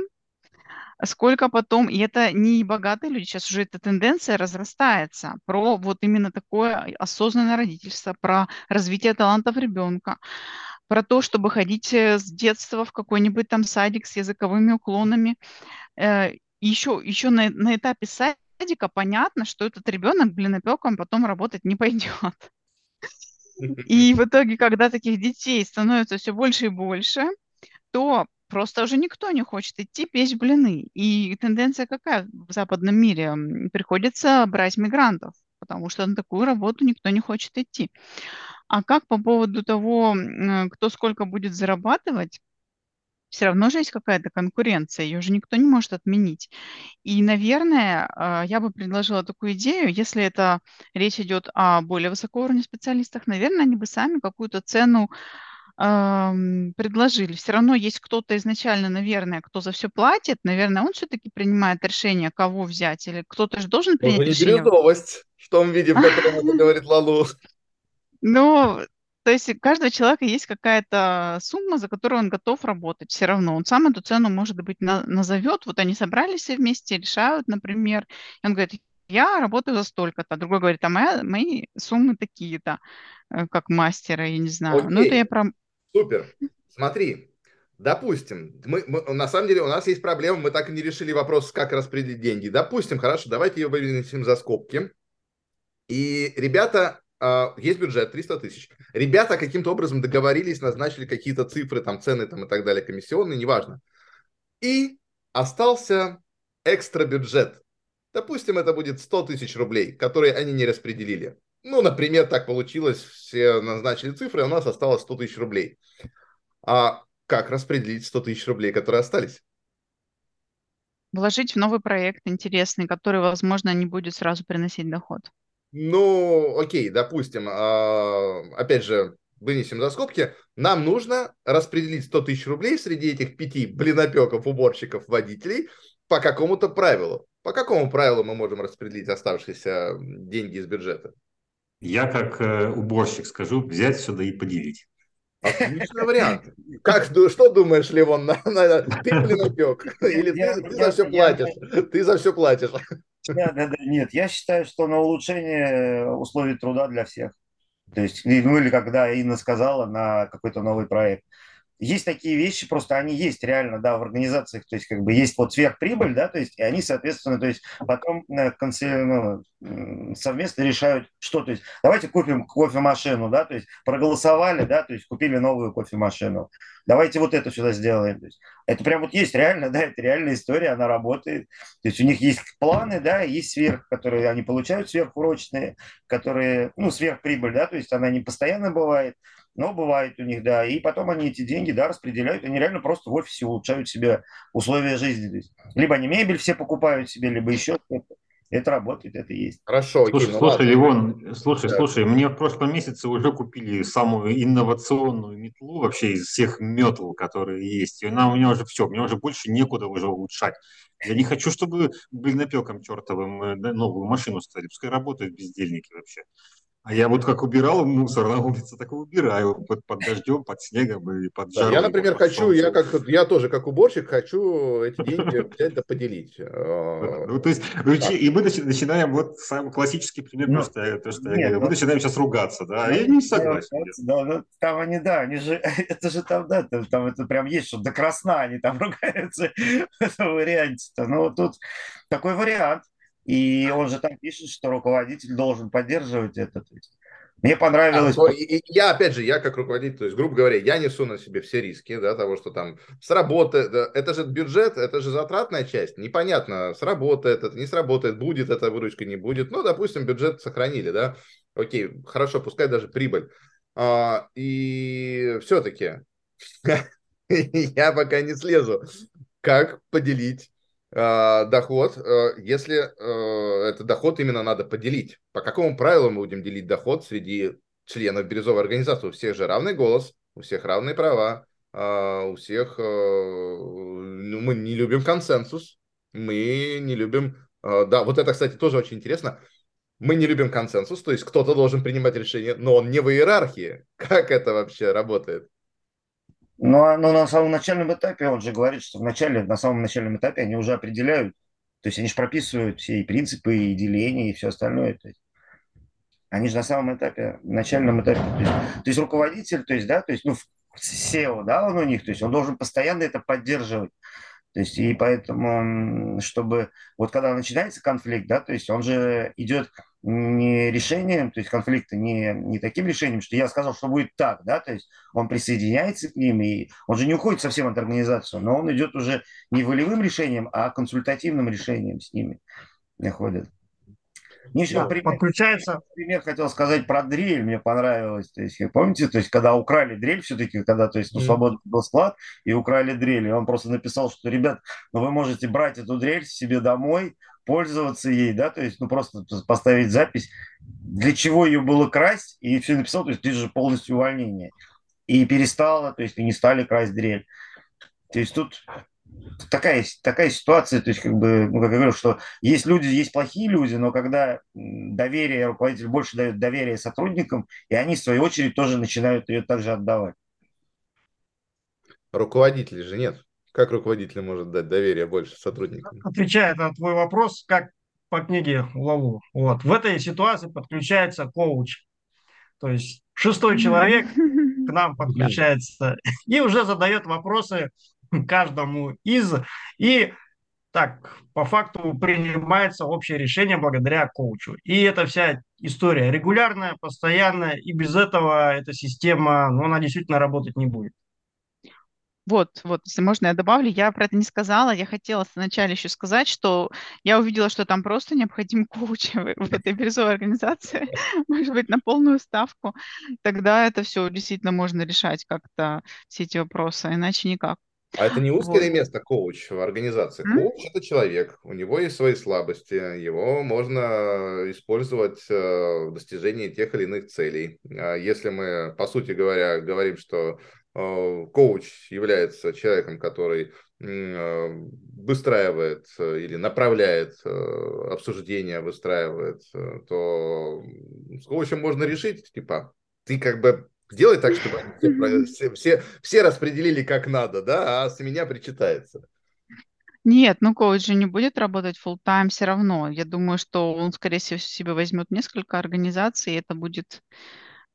Сколько потом, и это не богатые люди, сейчас уже эта тенденция разрастается про вот именно такое осознанное родительство, про развитие талантов ребенка про то, чтобы ходить э, с детства в какой-нибудь там садик с языковыми уклонами. Э, еще, еще на, на этапе садика понятно, что этот ребенок блинопеком потом работать не пойдет. И в итоге, когда таких детей становится все больше и больше, то просто уже никто не хочет идти печь блины. И тенденция какая в западном мире? Приходится брать мигрантов, потому что на такую работу никто не хочет идти. А как по поводу того, кто сколько будет зарабатывать, все равно же есть какая-то конкуренция, ее же никто не может отменить. И, наверное, а, я бы предложила такую идею, если это речь идет о более высокого уровне специалистах, наверное, они бы сами какую-то цену предложили. Все равно есть кто-то изначально, наверное, кто за все платит, наверное, он все-таки принимает решение, кого взять, или кто-то же должен принять не решение. бирюзовость в том виде, в котором это говорит Лалу. Ну, то есть у каждого человека есть какая-то сумма, за которую он готов работать все равно. Он сам эту цену, может быть, на- назовет. Вот они собрались все вместе, решают, например. И он говорит, я работаю за столько-то. Другой говорит, а моя, мои суммы такие-то, э, как мастера, я не знаю. Ну, это я про... Супер. Смотри, допустим, мы, мы, на самом деле у нас есть проблема, мы так и не решили вопрос, как распределить деньги. Допустим, хорошо, давайте ее вынесем за скобки. И ребята есть бюджет 300 тысяч. Ребята каким-то образом договорились, назначили какие-то цифры, там цены там и так далее, комиссионные, неважно. И остался экстра бюджет. Допустим, это будет 100 тысяч рублей, которые они не распределили. Ну, например, так получилось, все назначили цифры, а у нас осталось 100 тысяч рублей. А как распределить 100 тысяч рублей, которые остались? Вложить в новый проект интересный, который, возможно, не будет сразу приносить доход. Ну, окей, допустим, а, опять же, вынесем за скобки, нам нужно распределить 100 тысяч рублей среди этих пяти блинопеков, уборщиков, водителей по какому-то правилу. По какому правилу мы можем распределить оставшиеся деньги из бюджета? Я как э, уборщик скажу, взять сюда и поделить. Отличный вариант. Как, что думаешь, Левон, на, на, ты блинопек? Или ты, ты за все платишь? Ты за все платишь. Да, да, да, нет, я считаю, что на улучшение условий труда для всех. То есть, ну или когда Инна сказала на какой-то новый проект есть такие вещи, просто они есть реально, да, в организациях, то есть как бы есть вот сверхприбыль, да, то есть и они, соответственно, то есть потом э, ну, совместно решают, что, то есть давайте купим кофемашину, да, то есть проголосовали, да, то есть купили новую кофемашину, давайте вот это сюда сделаем, то есть это прям вот есть реально, да, это реальная история, она работает, то есть у них есть планы, да, есть сверх, которые они получают сверхурочные, которые, ну, сверхприбыль, да, то есть она не постоянно бывает, но бывает у них, да. И потом они эти деньги, да, распределяют. Они реально просто в офисе улучшают себе условия жизни. То есть, либо они мебель все покупают себе, либо еще что-то. Это работает, это есть. Хорошо. Слушай, окей, ну слушай, Ливон, слушай, да. слушай, мне в прошлом месяце уже купили самую инновационную метлу вообще из всех метл, которые есть. И она у меня уже все, мне уже больше некуда уже улучшать. Я не хочу, чтобы блинопеком чертовым э, новую машину ставили. Пускай работают бездельники вообще. А я вот как убирал мусор на улице, так и убираю под, под дождем, под снегом и под жарой. Да, я, например, хочу, я, как, я тоже как уборщик хочу эти деньги взять да поделить. А, ну, то есть, и мы начинаем, вот самый классический пример, ну, просто, то, что нет, мы начинаем сейчас ругаться, да, я не согласен. Да, да, там они, да, они же, это же там, да, там это прям есть, что до красна они там ругаются в этом варианте-то. Ну, вот тут такой вариант. И он же там пишет, что руководитель должен поддерживать это. То есть, мне понравилось... А, я, опять же, я как руководитель, то есть, грубо говоря, я несу на себе все риски, да, того, что там сработает, это же бюджет, это же затратная часть, непонятно, сработает это, не сработает, будет эта выручка, не будет, ну, допустим, бюджет сохранили, да, окей, хорошо, пускай даже прибыль. А, и все-таки я пока не слезу, как поделить доход, э, если э, этот доход именно надо поделить. По какому правилу мы будем делить доход среди членов бирюзовой организации? У всех же равный голос, у всех равные права, э, у всех... Э, ну, мы не любим консенсус, мы не любим... Да, вот это, кстати, тоже очень интересно. Мы не любим консенсус, то есть кто-то должен принимать решение, но он не в иерархии. Как это вообще работает? Но, а, но на самом начальном этапе, он же говорит, что в начале, на самом начальном этапе они уже определяют, то есть они же прописывают все и принципы, и деления, и все остальное. То есть они же на самом этапе, начальном этапе. То есть, то есть руководитель, то есть, да, то есть, ну, SEO, да, он у них, то есть он должен постоянно это поддерживать. То есть, и поэтому, чтобы вот когда начинается конфликт, да, то есть он же идет не решением, то есть конфликта не, не таким решением, что я сказал, что будет так, да, то есть он присоединяется к ним, и он же не уходит совсем от организации, но он идет уже не волевым решением, а консультативным решением с ними находит. Мне еще, например, подключается. Пример хотел сказать про дрель, мне понравилось. То есть, помните, то есть, когда украли дрель все-таки, когда, то есть, ну, свободный был склад, и украли дрель, и он просто написал, что, ребят, ну, вы можете брать эту дрель себе домой, пользоваться ей, да, то есть, ну, просто поставить запись, для чего ее было красть, и все написал, то есть, здесь же полностью увольнение. И перестало, то есть, и не стали красть дрель. То есть, тут такая, такая ситуация, то есть, как бы, ну, как я говорю, что есть люди, есть плохие люди, но когда доверие, руководитель больше дает доверие сотрудникам, и они, в свою очередь, тоже начинают ее также отдавать. Руководителей же нет. Как руководитель может дать доверие больше сотрудникам? Отвечает на твой вопрос, как по книге Лаву. Вот. В этой ситуации подключается коуч. То есть шестой человек к нам подключается и уже задает вопросы каждому из. И так, по факту принимается общее решение благодаря коучу. И эта вся история регулярная, постоянная, и без этого эта система, ну, она действительно работать не будет. Вот, вот, если можно, я добавлю. Я про это не сказала. Я хотела вначале еще сказать, что я увидела, что там просто необходим коуч в этой бирюзовой организации, может быть, на полную ставку. Тогда это все действительно можно решать как-то, все эти вопросы, иначе никак. А это не узкое вот. место коуч в организации. Mm? Коуч это человек, у него есть свои слабости, его можно использовать э, в достижении тех или иных целей. А если мы, по сути говоря, говорим, что э, коуч является человеком, который э, выстраивает или направляет обсуждение, выстраивает, то с коучем можно решить, типа, ты как бы Делай так, чтобы все, все, все, все распределили как надо, да, а с меня причитается. Нет, ну коуч же не будет работать full time все равно. Я думаю, что он, скорее всего, себе возьмет несколько организаций, и это будет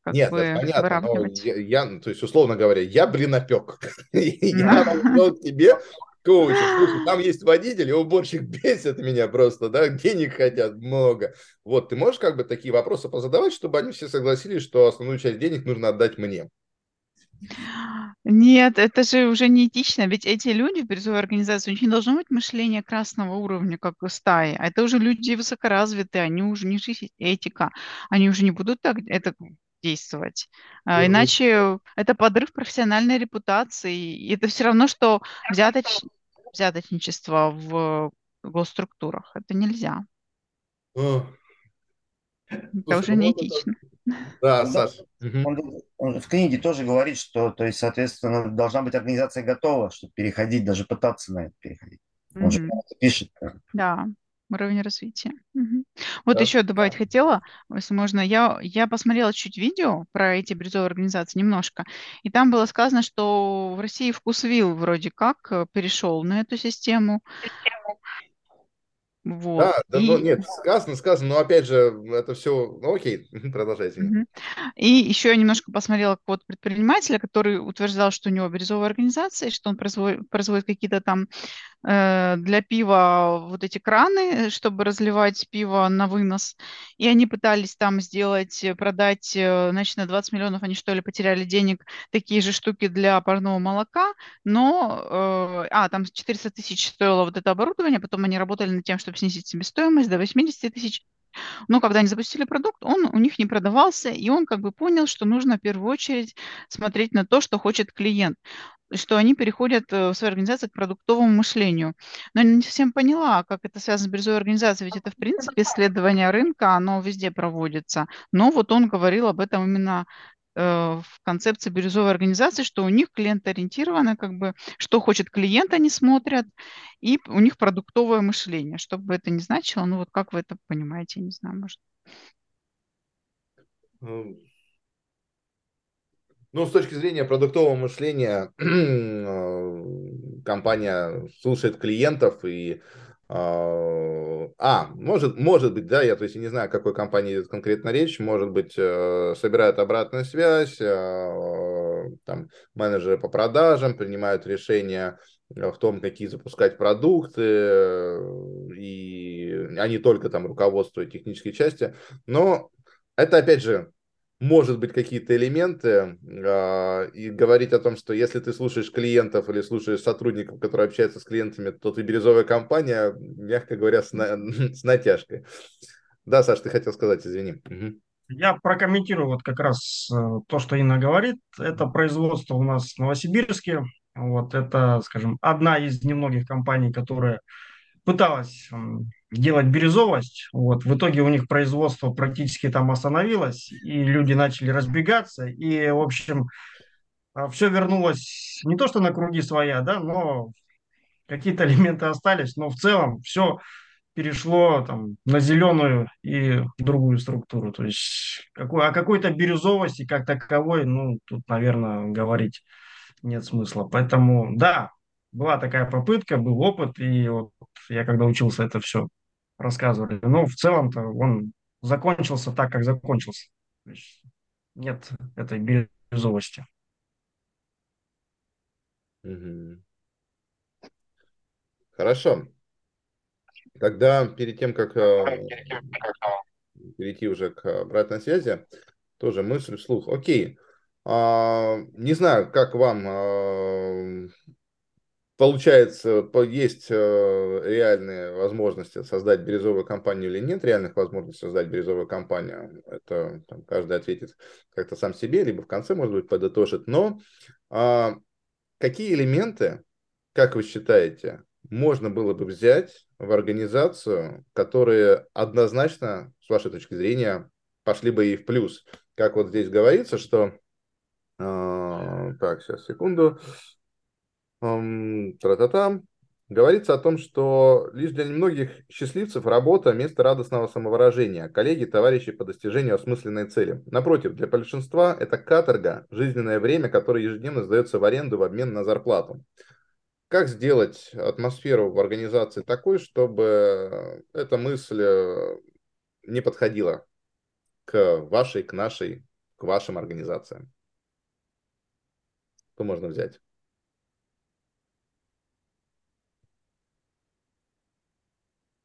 как Нет, бы это понятно, но выравнивать. я, я, то есть, условно говоря, я блинопек. Я привел к тебе коуча. Слушай, там есть водитель и уборщик бесит меня просто, да, денег хотят много. Вот, ты можешь как бы такие вопросы позадавать, чтобы они все согласились, что основную часть денег нужно отдать мне? Нет, это же уже не этично, ведь эти люди в бирюзовой организации, у них не должно быть мышления красного уровня, как у стаи. А это уже люди высокоразвитые, они уже не жизнь, этика. Они уже не будут так это действовать. А, иначе это подрыв профессиональной репутации. И это все равно, что взяточ... взяточничество в госструктурах. Это нельзя. Это Слушай, уже ну не вот это- этично. Да, Саш. Мгм. Он, он в книге тоже говорит, что, то есть, соответственно, должна быть организация готова, чтобы переходить, даже пытаться на это переходить. Он же это пишет. Да, уровень развития. Мгм. Вот Да. еще добавить хотела, если можно, я, я посмотрела чуть видео про эти бирюзовые организации немножко, и там было сказано, что в России вкусвилл вроде как э, перешел на эту систему. Вот. Да, да, ну И, нет, сказано, сказано, но опять же, это все, ну окей, продолжайте. И еще я немножко посмотрела код предпринимателя, который утверждал, что у него бирюзовая организация, что он производит, производит какие-то там э, для пива вот эти краны, э, чтобы разливать пиво на вынос. И они пытались там сделать, э, продать, э, значит, на 20 миллионов они что ли потеряли денег, такие же штуки для парного молока, но, э, а, там 400 тысяч стоило вот это оборудование, потом они работали над тем, чтобы снизить себестоимость до 80 тысяч. Но когда они запустили продукт, он у них не продавался, и он как бы понял, что нужно в первую очередь смотреть на то, что хочет клиент что они переходят э, в своей организации к продуктовому мышлению. Но не совсем поняла, как это связано с бирюзовой организацией, ведь это, в принципе, исследование рынка, оно везде проводится. Но вот он говорил об этом именно в концепции бирюзовой организации, что у них клиент-ориентировано, как бы, что хочет клиент, они смотрят, и у них продуктовое мышление. Что бы это ни значило, ну вот как вы это понимаете, не знаю, может. Ну, с точки зрения продуктового мышления, э, компания слушает клиентов и э, а, может, может быть, да, я то есть не знаю, о какой компании идет конкретно речь, может быть, э, собирают обратную связь, там, менеджеры по продажам принимают решения в том, какие запускать продукты, и а не только там руководство и технические части, но это, опять же, может быть, какие-то элементы, э, и говорить о том, что если ты слушаешь клиентов или слушаешь сотрудников, которые общаются с клиентами, то ты бирюзовая компания, мягко говоря, с, на, с натяжкой. Да, Саш, ты хотел сказать, извини. Я прокомментирую вот как раз э, то, что Инна говорит. Это производство у нас в Новосибирске. Вот это, скажем, одна из немногих компаний, которая пыталась делать бирюзовость. Вот. В итоге у них производство практически там остановилось, и люди начали разбегаться. И, в общем, а, все вернулось не то, что на круги своя, да, но какие-то элементы остались, но в целом все перешло там, на зеленую и другую структуру. То есть какой, о какой-то бирюзовости как таковой, ну, тут, наверное, говорить нет смысла. Поэтому, да, была такая попытка, был опыт, и вот я когда учился, это все рассказывали. Но в целом-то он закончился так, как закончился. То есть нет этой бирюзовости. Хорошо. Тогда перед тем, как э, перейти уже к обратной связи, тоже мысль вслух. Окей. А, не знаю, как вам а, получается, есть э, реальные возможности создать бирюзовую компанию или нет реальных возможностей создать бирюзовую компанию. Это там, каждый ответит как-то сам себе, либо в конце, может быть, подытожит. Но а, какие элементы, как вы считаете, можно было бы взять в организацию, которые однозначно, с вашей точки зрения, пошли бы и в плюс? Как вот здесь говорится, что... Э, так, сейчас, секунду тра-та-та. Говорится о том, что лишь для немногих счастливцев работа – место радостного самовыражения, коллеги, товарищи по достижению осмысленной цели. Напротив, для большинства это каторга, жизненное время, которое ежедневно сдается в аренду в обмен на зарплату. как сделать атмосферу в организации такой, чтобы эта мысль э, не подходила к вашей, к нашей, к вашим организациям? Что можно взять?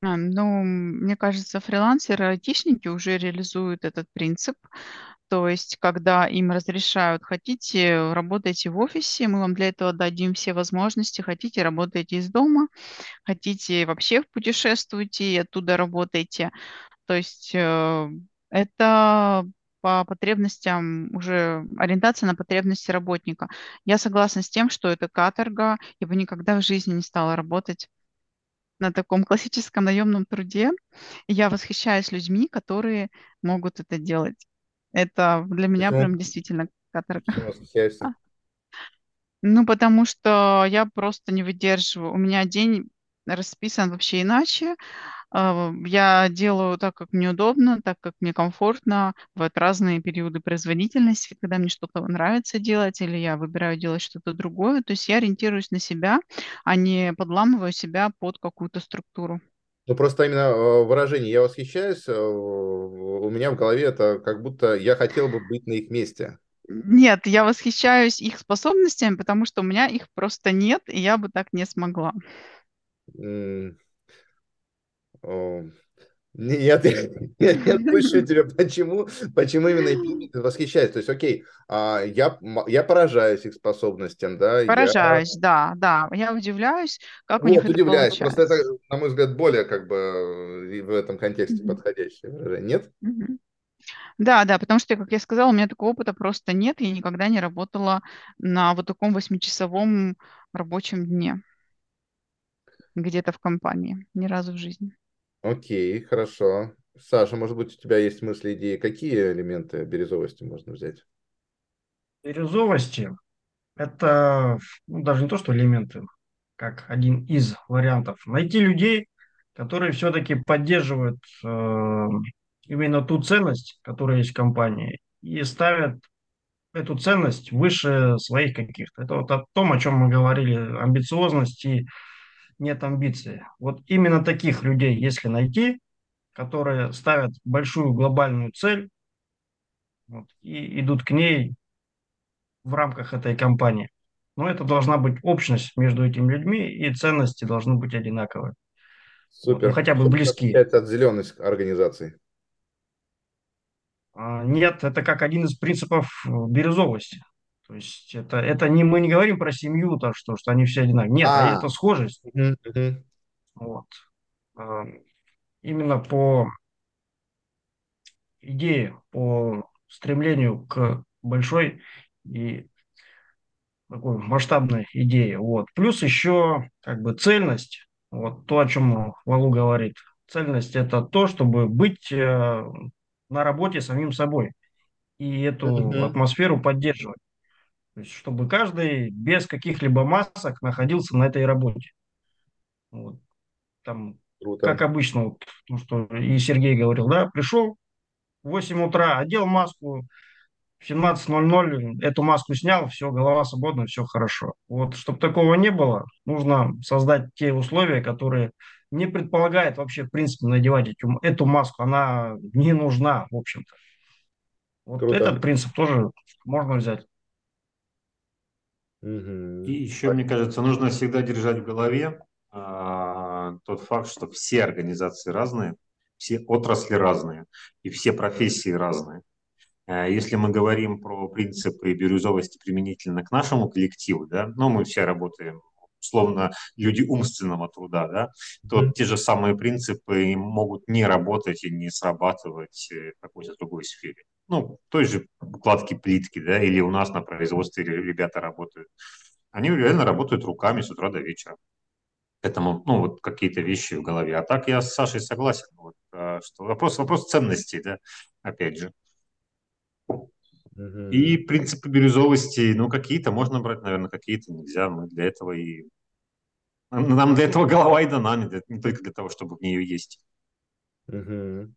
А, ну, мне кажется, фрилансеры, айтишники уже реализуют этот принцип. То есть, когда им разрешают, хотите, работайте в офисе, мы вам для этого дадим все возможности, хотите, работайте из дома, хотите, вообще путешествуйте и оттуда работайте. То есть э, это по потребностям, уже ориентация на потребности работника. Я согласна с тем, что это каторга, я бы никогда в жизни не стала работать на таком классическом наемном труде. Я восхищаюсь людьми, которые могут это делать. Это для меня Почему? прям действительно каторга. А. Ну, потому что я просто не выдерживаю. У меня день расписан вообще иначе. А, Я делаю так, как мне удобно, так, как мне комфортно. Бывают разные периоды производительности, когда мне что-то нравится делать, или я выбираю делать что-то другое. То есть я ориентируюсь на себя, а не подламываю себя под какую-то структуру. Ну, просто именно э, выражение «я восхищаюсь», э, у меня в голове это как будто я хотел бы быть на их месте. Нет, я восхищаюсь их способностями, потому что у меня их просто нет, и я бы так не смогла. О, Нет, я, я тебя, почему, почему именно ты восхищаешься. То есть, окей, а, я, я поражаюсь их способностям, да, я Поражаюсь, да, да. Я удивляюсь, как у них вот это удивляюсь. Просто это, получается. на мой взгляд, более как бы э, в этом контексте Мгм, подходящее выражение. Нет? мгм. Да, да, потому что, как я сказала, у меня такого опыта просто нет. Я никогда не работала на вот таком восьмичасовом рабочем дне где-то в компании. Ни разу в жизни. Окей, хорошо. Саша, может быть, у тебя есть мысли, идеи, какие элементы бирюзовости можно взять? Бирюзовости– это ну, даже не то, что элементы, как один из вариантов. Найти людей, которые все-таки поддерживают э, именно ту ценность, которая есть в компании, и ставят эту ценность выше своих каких-то. Это вот о том, о чем мы говорили, амбициозность и нет амбиции. Вот именно таких людей, если найти, которые ставят большую глобальную цель вот, и идут к ней в рамках этой компании. Но это должна быть общность между этими людьми, и ценности должны быть одинаковые. Ну, Супер. хотя бы Что близки. отличается от зеленой организации? А, Нет, это как один из принципов э, бирюзовости. То есть это, это не, мы не говорим про семью, то, что, что они все одинаковые. Нет, а А, это схожесть. мгм. Вот. А, Именно по идее, по стремлению к большой и такой масштабной идее. Вот. Плюс еще как бы цельность, вот то, о чем Валу говорит. Цельность– это то, чтобы быть э, на работе самим собой и эту Мгм. атмосферу поддерживать. То есть, чтобы каждый без каких-либо масок находился на этой работе. Вот. Там, Круто. как обычно, вот, то, что и Сергей говорил, да, пришел в 8 утра, одел маску, в 17.00 эту маску снял, все, голова свободна, все хорошо. Вот, чтобы такого не было, нужно создать те условия, которые не предполагают вообще, в принципе, надевать эту, эту маску. Она не нужна, в общем-то. Вот Круто. этот принцип тоже можно взять. Мгм. И еще, мне кажется, нужно всегда держать в голове а, тот факт, что все организации разные, все отрасли разные и все профессии разные. А, Если мы говорим про принципы бирюзовости применительно к нашему коллективу, да, ну, мы все работаем условно люди умственного труда, да, то Мгм. те же самые принципы могут не работать и не срабатывать э, в какой-то другой сфере. Ну, той же укладки плитки, да, или у нас на производстве ре- ребята работают. Они реально работают руками с утра до вечера. Поэтому, ну, вот какие-то вещи в голове. А так я с Сашей согласен, вот, а, что вопрос, вопрос ценностей, да, опять же. И принципы бирюзовости, ну, какие-то можно брать, наверное, какие-то нельзя. Мы для этого и... Нам для этого голова и дана, не, для- не только для того, чтобы в нее есть. Мгм.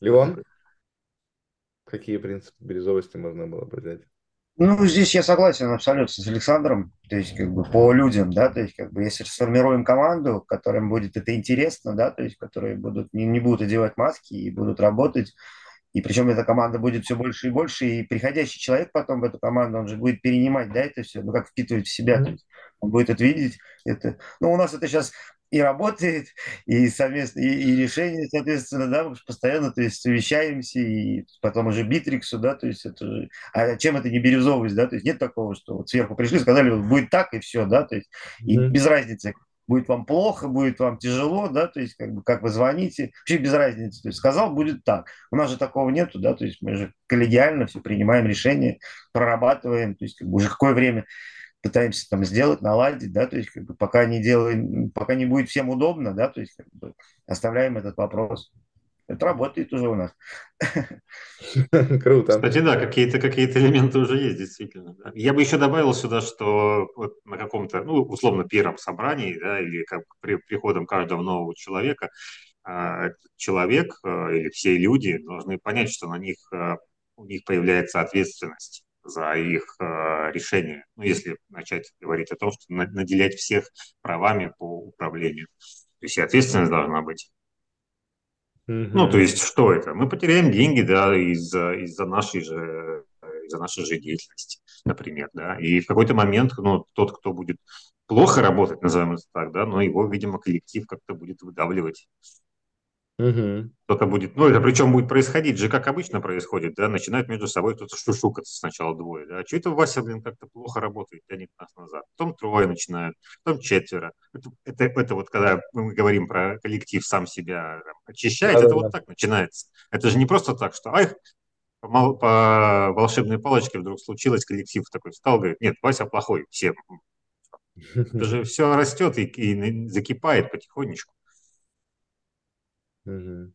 Леон, какие принципы бирюзовости можно было бы взять? Ну, здесь я согласен абсолютно с Александром, то есть как бы по людям, да, то есть как бы если сформируем команду, которым будет это интересно, да, то есть которые будут не, не будут одевать маски и будут работать, и причем эта команда будет все больше и больше, и приходящий человек потом в эту команду, он же будет перенимать, да, это все, ну как впитывать в себя, то есть он будет это видеть, это, ну у нас это сейчас и работает, и совместно, и, и решение, соответственно, да, постоянно, то есть совещаемся, и потом уже Битриксу, да, то есть это же, а чем это не бирюзовость, да, то есть нет такого, что вот сверху пришли, сказали, вот будет так и все, да, то есть и mm-hmm. без разницы, будет вам плохо, будет вам тяжело, да, то есть как бы как вы звоните, вообще без разницы, то есть сказал, будет так. У нас же такого нету, да, то есть мы же коллегиально все принимаем решения, прорабатываем, то есть как бы уже какое время пытаемся там сделать, наладить, да, то есть как бы пока не делаем, пока не будет всем удобно, да, то есть как бы оставляем этот вопрос. Это работает уже у нас. Круто. Кстати, да, какие-то какие элементы уже есть, действительно. Да. Я бы еще добавил сюда, что вот на каком-то, ну, условно, первом собрании, да, или как при приходом каждого нового человека, а, человек а, или все люди должны понять, что на них, а, у них появляется ответственность за их э, решение. Ну, если начать говорить о том, что наделять всех правами по управлению. То есть и ответственность должна быть. Mm-hmm. Ну, то есть что это? Мы потеряем деньги, да, из-за из нашей же из-за нашей же деятельности, например, да, и в какой-то момент, ну, тот, кто будет плохо работать, назовем это так, да, но его, видимо, коллектив как-то будет выдавливать Угу. Кто-то будет, ну это причем будет происходить же, как обычно происходит, да, начинают между собой кто-то шушукаться сначала двое, да, а что это Вася, блин, как-то плохо работает, тянет нас назад, потом трое начинают, потом четверо. Это, это, это вот когда мы говорим про коллектив сам себя там, очищает, да, это да, вот так начинается. Это же не просто так, что, ай, по, по волшебной палочке вдруг случилось, коллектив такой встал, говорит, нет, Вася плохой, все. Это же все растет и, и закипает потихонечку. Угу.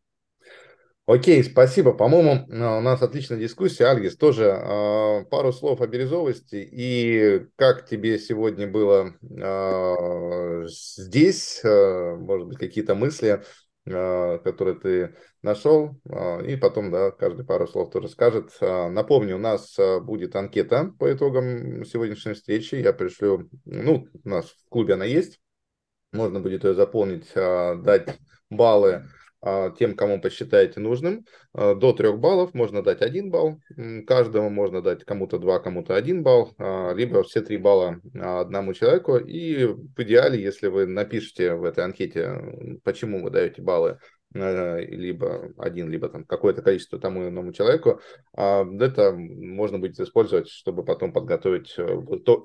Окей, спасибо. По-моему, а, у нас отличная дискуссия. Альгис, тоже э, пару слов о бирюзовости и как тебе сегодня было э, здесь, э, может быть, какие-то мысли, э, которые ты нашел, э, и потом, да, каждый пару слов тоже скажет. Э, напомню, у нас будет анкета по итогам сегодняшней встречи. Я пришлю, ну, у нас в клубе она есть, можно будет ее заполнить, э, дать баллы тем, кому посчитаете нужным. А, до трех баллов можно дать один балл, каждому можно дать кому-то два, кому-то один балл, а, либо все три балла одному человеку. И в идеале, если вы напишите в этой анкете, почему вы даете баллы либо один, либо там какое-то количество тому иному человеку, это можно будет использовать, чтобы потом подготовить э,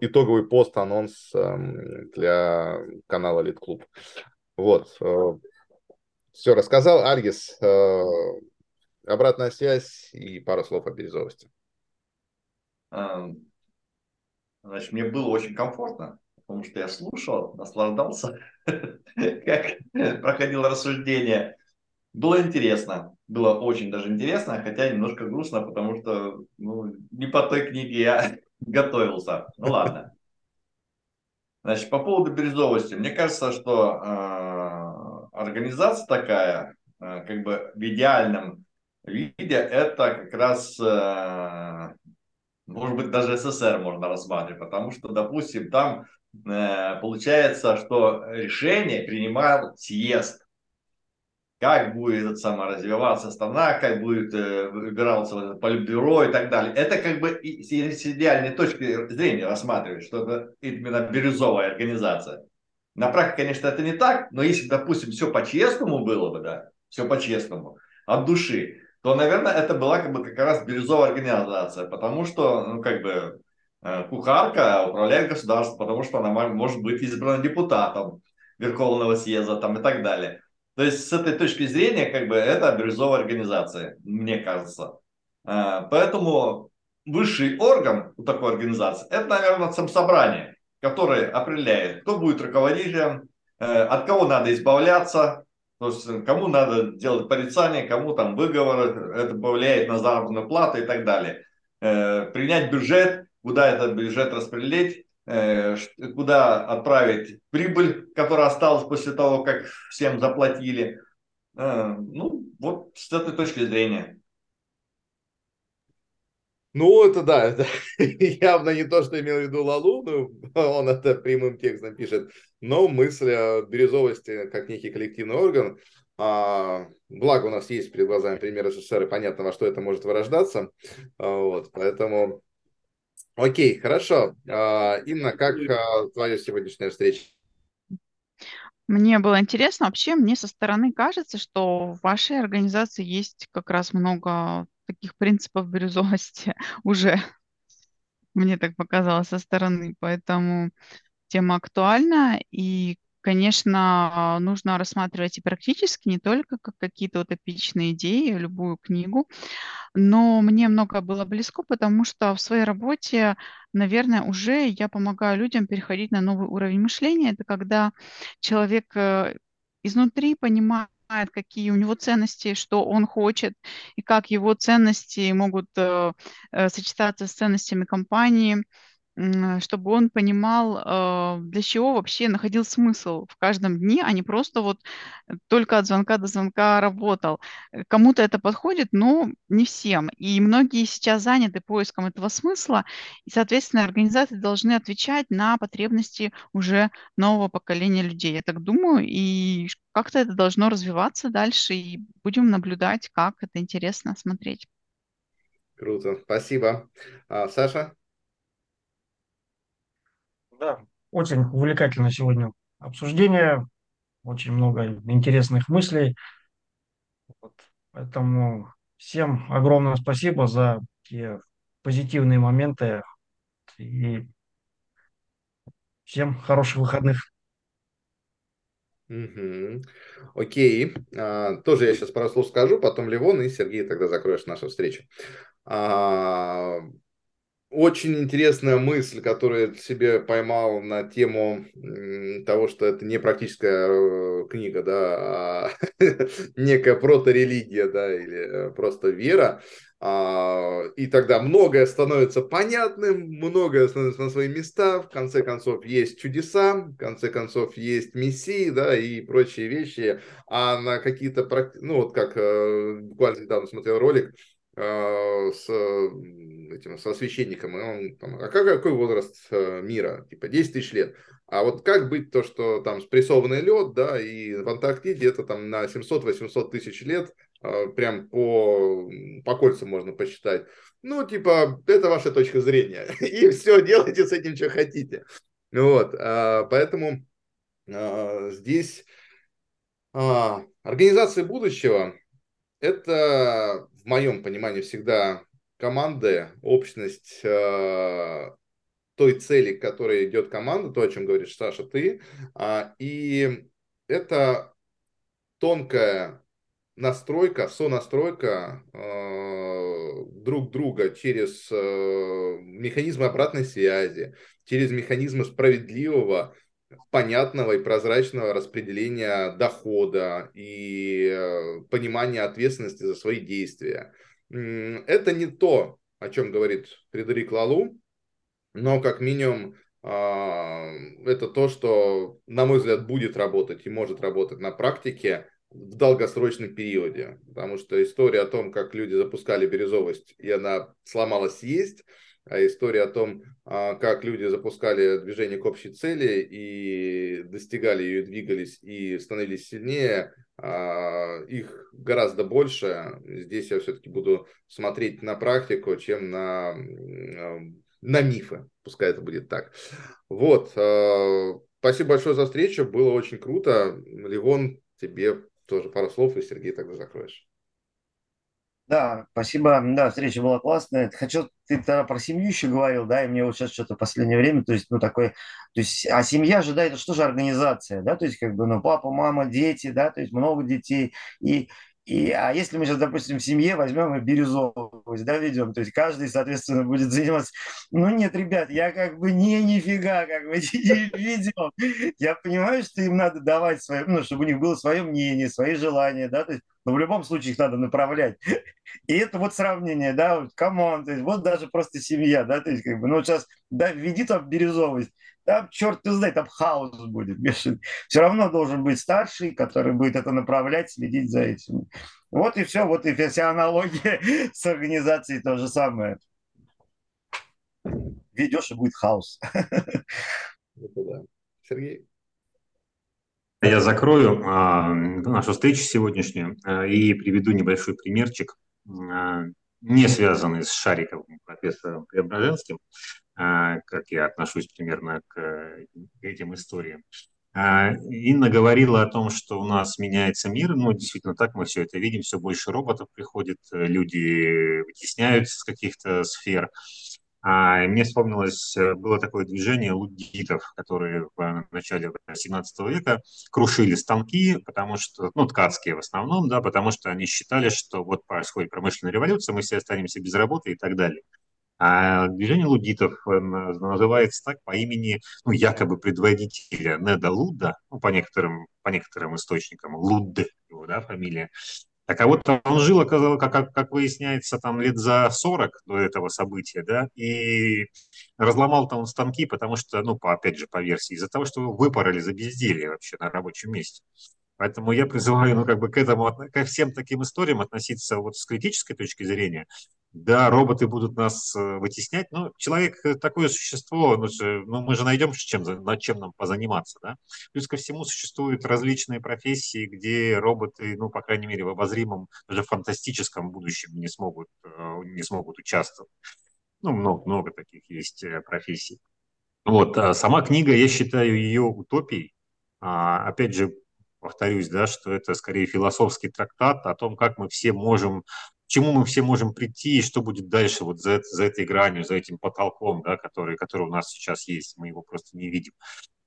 итоговый пост-анонс эм, для канала Лид Клуб. Вот. Э, все рассказал. Альгис, э, обратная связь и пару слов о бирюзовости. Эм, значит, мне было очень комфортно, потому что я слушал, наслаждался, как проходило рассуждение. Было интересно, было очень даже интересно, хотя немножко грустно, потому что ну, не по той книге я готовился. Ну ладно. Значит, по поводу бирюзовости. Мне кажется, что э, организация такая, э, как бы в идеальном виде, это как раз, э, может быть, даже СССР можно рассматривать, потому что, допустим, там э, получается, что решение принимал съезд, как будет этот самый развиваться страна, как будет выбираться политбюро и так далее. Это как бы с идеальной точки зрения рассматривать, что это именно бирюзовая организация. На практике, конечно, это не так, но если, допустим, все по-честному было бы, да, все по-честному, от души, то, наверное, это была как бы как раз бирюзовая организация, потому что, ну, как бы, э, кухарка управляет государством, потому что она может быть избрана депутатом Верховного съезда там и так далее. То есть с этой точки зрения, как бы, это бирюзовая организация, мне кажется. Э, поэтому высший орган у такой организации, это, наверное, сам собрание который определяет, кто будет руководителем, э, от кого надо избавляться, то есть э, кому надо делать порицание, кому там выговор, это повлияет на заработную плату и так далее. Э, принять бюджет, куда этот бюджет распределить, куда отправить прибыль, которая осталась после того, как всем заплатили. Ну, вот с этой точки зрения. Ну, это да, это явно не то, что имел в виду Лалу, ну, он это прямым текстом пишет, но мысль о бирюзовости как некий коллективный орган, а, благо у нас есть перед глазами пример СССР, и понятно, во что это может вырождаться, а, вот, поэтому, окей, хорошо. А, Инна, как а, твоя сегодняшняя встреча? Мне было интересно, вообще мне со стороны кажется, что в вашей организации есть как раз много таких принципов бирюзовости уже. Мне так показалось со стороны, поэтому тема актуальна. И, конечно, нужно рассматривать и практически, не только как какие-то утопичные идеи, любую книгу. Но мне много было близко, потому что в своей работе, наверное, уже я помогаю людям переходить на новый уровень мышления. Это когда человек э, изнутри понимает, какие у него ценности, что он хочет, и как его ценности могут э, э, сочетаться с ценностями компании, чтобы он понимал, э, для чего вообще находил смысл в каждом дне, а не просто вот только от звонка до звонка работал. Э, кому-то это подходит, но не всем. И многие сейчас заняты поиском этого смысла, и, соответственно, организации должны отвечать на потребности уже нового поколения людей. Я так думаю, и как-то это должно развиваться дальше, и будем наблюдать, как это интересно смотреть. Круто, спасибо. А, Саша? Да, очень увлекательно сегодня обсуждение, очень много интересных мыслей. Вот, поэтому всем огромное спасибо за те позитивные моменты и всем хороших выходных. Угу. Окей. А, тоже я сейчас пару слов скажу, потом Левон и Сергей тогда закроешь нашу встречу. А, очень интересная мысль, которую я себе поймал на тему того, что это не практическая э, книга, да, а некая проторелигия, да, или э, просто вера. А, и тогда многое становится понятным, многое становится на свои места, в конце концов есть чудеса, в конце концов есть мессии, да, и прочие вещи, а на какие-то, ну вот как э, буквально недавно смотрел ролик, с этим со священником, и он там, а как, какой возраст э, мира? Типа 10 тысяч лет. А вот как быть то, что там спрессованный лед, да, и в Антарктиде это там на 700-800 тысяч лет, э, прям по, по кольцам можно посчитать. Ну, типа, это ваша точка зрения. И все, делайте с этим, что хотите. Вот, поэтому здесь организации будущего – это в моем понимании всегда команды, общность э, той цели, к которой идет команда, то, о чем говоришь, Саша, ты. Э, и это тонкая настройка, сонастройка э, друг друга через э, механизмы обратной связи, через механизмы справедливого, понятного и прозрачного распределения дохода и э, понимания ответственности за свои действия. Это не то, о чем говорит Фредерик Лалу, но как минимум а, это то, что, на мой взгляд, будет работать и может работать на практике в долгосрочном периоде. Потому что история о том, как люди запускали бирюзовость, и она сломалась, есть – история о том, а, как люди запускали движение к общей цели и достигали ее, двигались и становились сильнее, а, их гораздо больше. Здесь я все-таки буду смотреть на практику, чем на, на мифы, пускай это будет так. Вот, спасибо большое за встречу, было очень круто. Ливон, тебе тоже пару слов, и Сергей тогда закроешь. Да, спасибо. Да, встреча была классная. Хочу, ты тогда про семью еще говорил, да, и мне вот сейчас что-то в последнее время, то есть, ну, такой, то есть, а семья же, да, это что же организация, да, то есть, как бы, ну, папа, мама, дети, да, то есть, много детей, и, и, а если мы сейчас, допустим, в семье возьмем и бирюзовость, да, ведем, то есть каждый, соответственно, будет заниматься. Ну нет, ребят, я как бы не нифига как бы не ведем. Я понимаю, что им надо давать свое, ну, чтобы у них было свое мнение, свои желания, да, то есть, но в любом случае их надо направлять. И это вот сравнение, да, вот come on, вот даже просто семья, да, то есть как бы, ну сейчас, да, введи там бирюзовость, там черт ты знает, там хаос будет бешеный. Все равно должен быть старший, который будет это направлять, следить за этим. Вот и все, вот и вся аналогия с организацией то же самое. ведешь, и будет хаос. Да. Сергей? Я закрою а, нашу встречу сегодняшнюю а, и приведу небольшой примерчик, а, не связанный с Шариковым профессором Преображенским, а, как я отношусь примерно к, к этим историям. А, Инна говорила о том, что у нас меняется мир. Ну, действительно так мы все это видим. Все больше роботов приходит, люди вытесняются с каких-то сфер. А, мне вспомнилось, э, было такое движение луддитов, которые в начале 17 века крушили станки, потому что, ну, ткацкие в основном, да, потому что они считали, что вот происходит промышленная революция, мы все останемся без работы и так далее. А движение лудитов э, называется так по имени, ну, якобы предводителя Неда Луда, ну, по некоторым, по некоторым источникам, Луд, его, да, фамилия. Так а вот он жил, оказалось, как, как выясняется, там лет за 40 до этого события, да, и разломал там станки, потому что, ну, по, опять же, по версии, из-за того, что его выпороли за безделье вообще на рабочем месте. Поэтому я призываю, ну, как бы к этому, ко всем таким историям относиться вот с критической точки зрения, да, роботы будут нас э, вытеснять, но человек э, такое существо, ну, ну мы же найдем, чем, над чем нам позаниматься, да. Плюс ко всему существуют различные профессии, где роботы, ну, по крайней мере, в обозримом, даже фантастическом будущем не смогут, э, не смогут участвовать. Ну, много, много таких есть профессий. Вот, а сама книга, я считаю ее утопией. А, опять же, повторюсь, да, что это скорее философский трактат о том, как мы все можем к чему мы все можем прийти и что будет дальше вот за, за этой гранью, за этим потолком, да, который, который у нас сейчас есть, мы его просто не видим.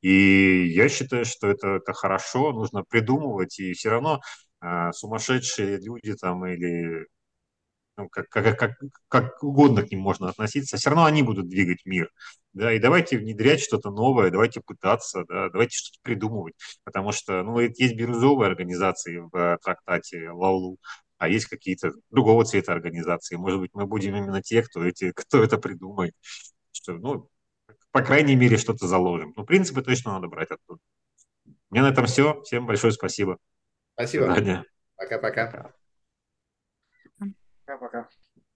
И я считаю, что это, это хорошо, нужно придумывать, и все равно э, сумасшедшие люди там или ну, как, как, как, как угодно к ним можно относиться, все равно они будут двигать мир. Да, и давайте внедрять что-то новое, давайте пытаться, да, давайте что-то придумывать, потому что, ну, есть бирюзовые организации в э, трактате Лаулу, а есть какие-то другого цвета организации. Может быть, мы будем именно те, кто, эти, кто это придумает. Что, ну, по крайней мере, что-то заложим. Ну, принципы точно надо брать оттуда. У меня на этом все. Всем большое спасибо. Спасибо. Пока-пока. Пока-пока.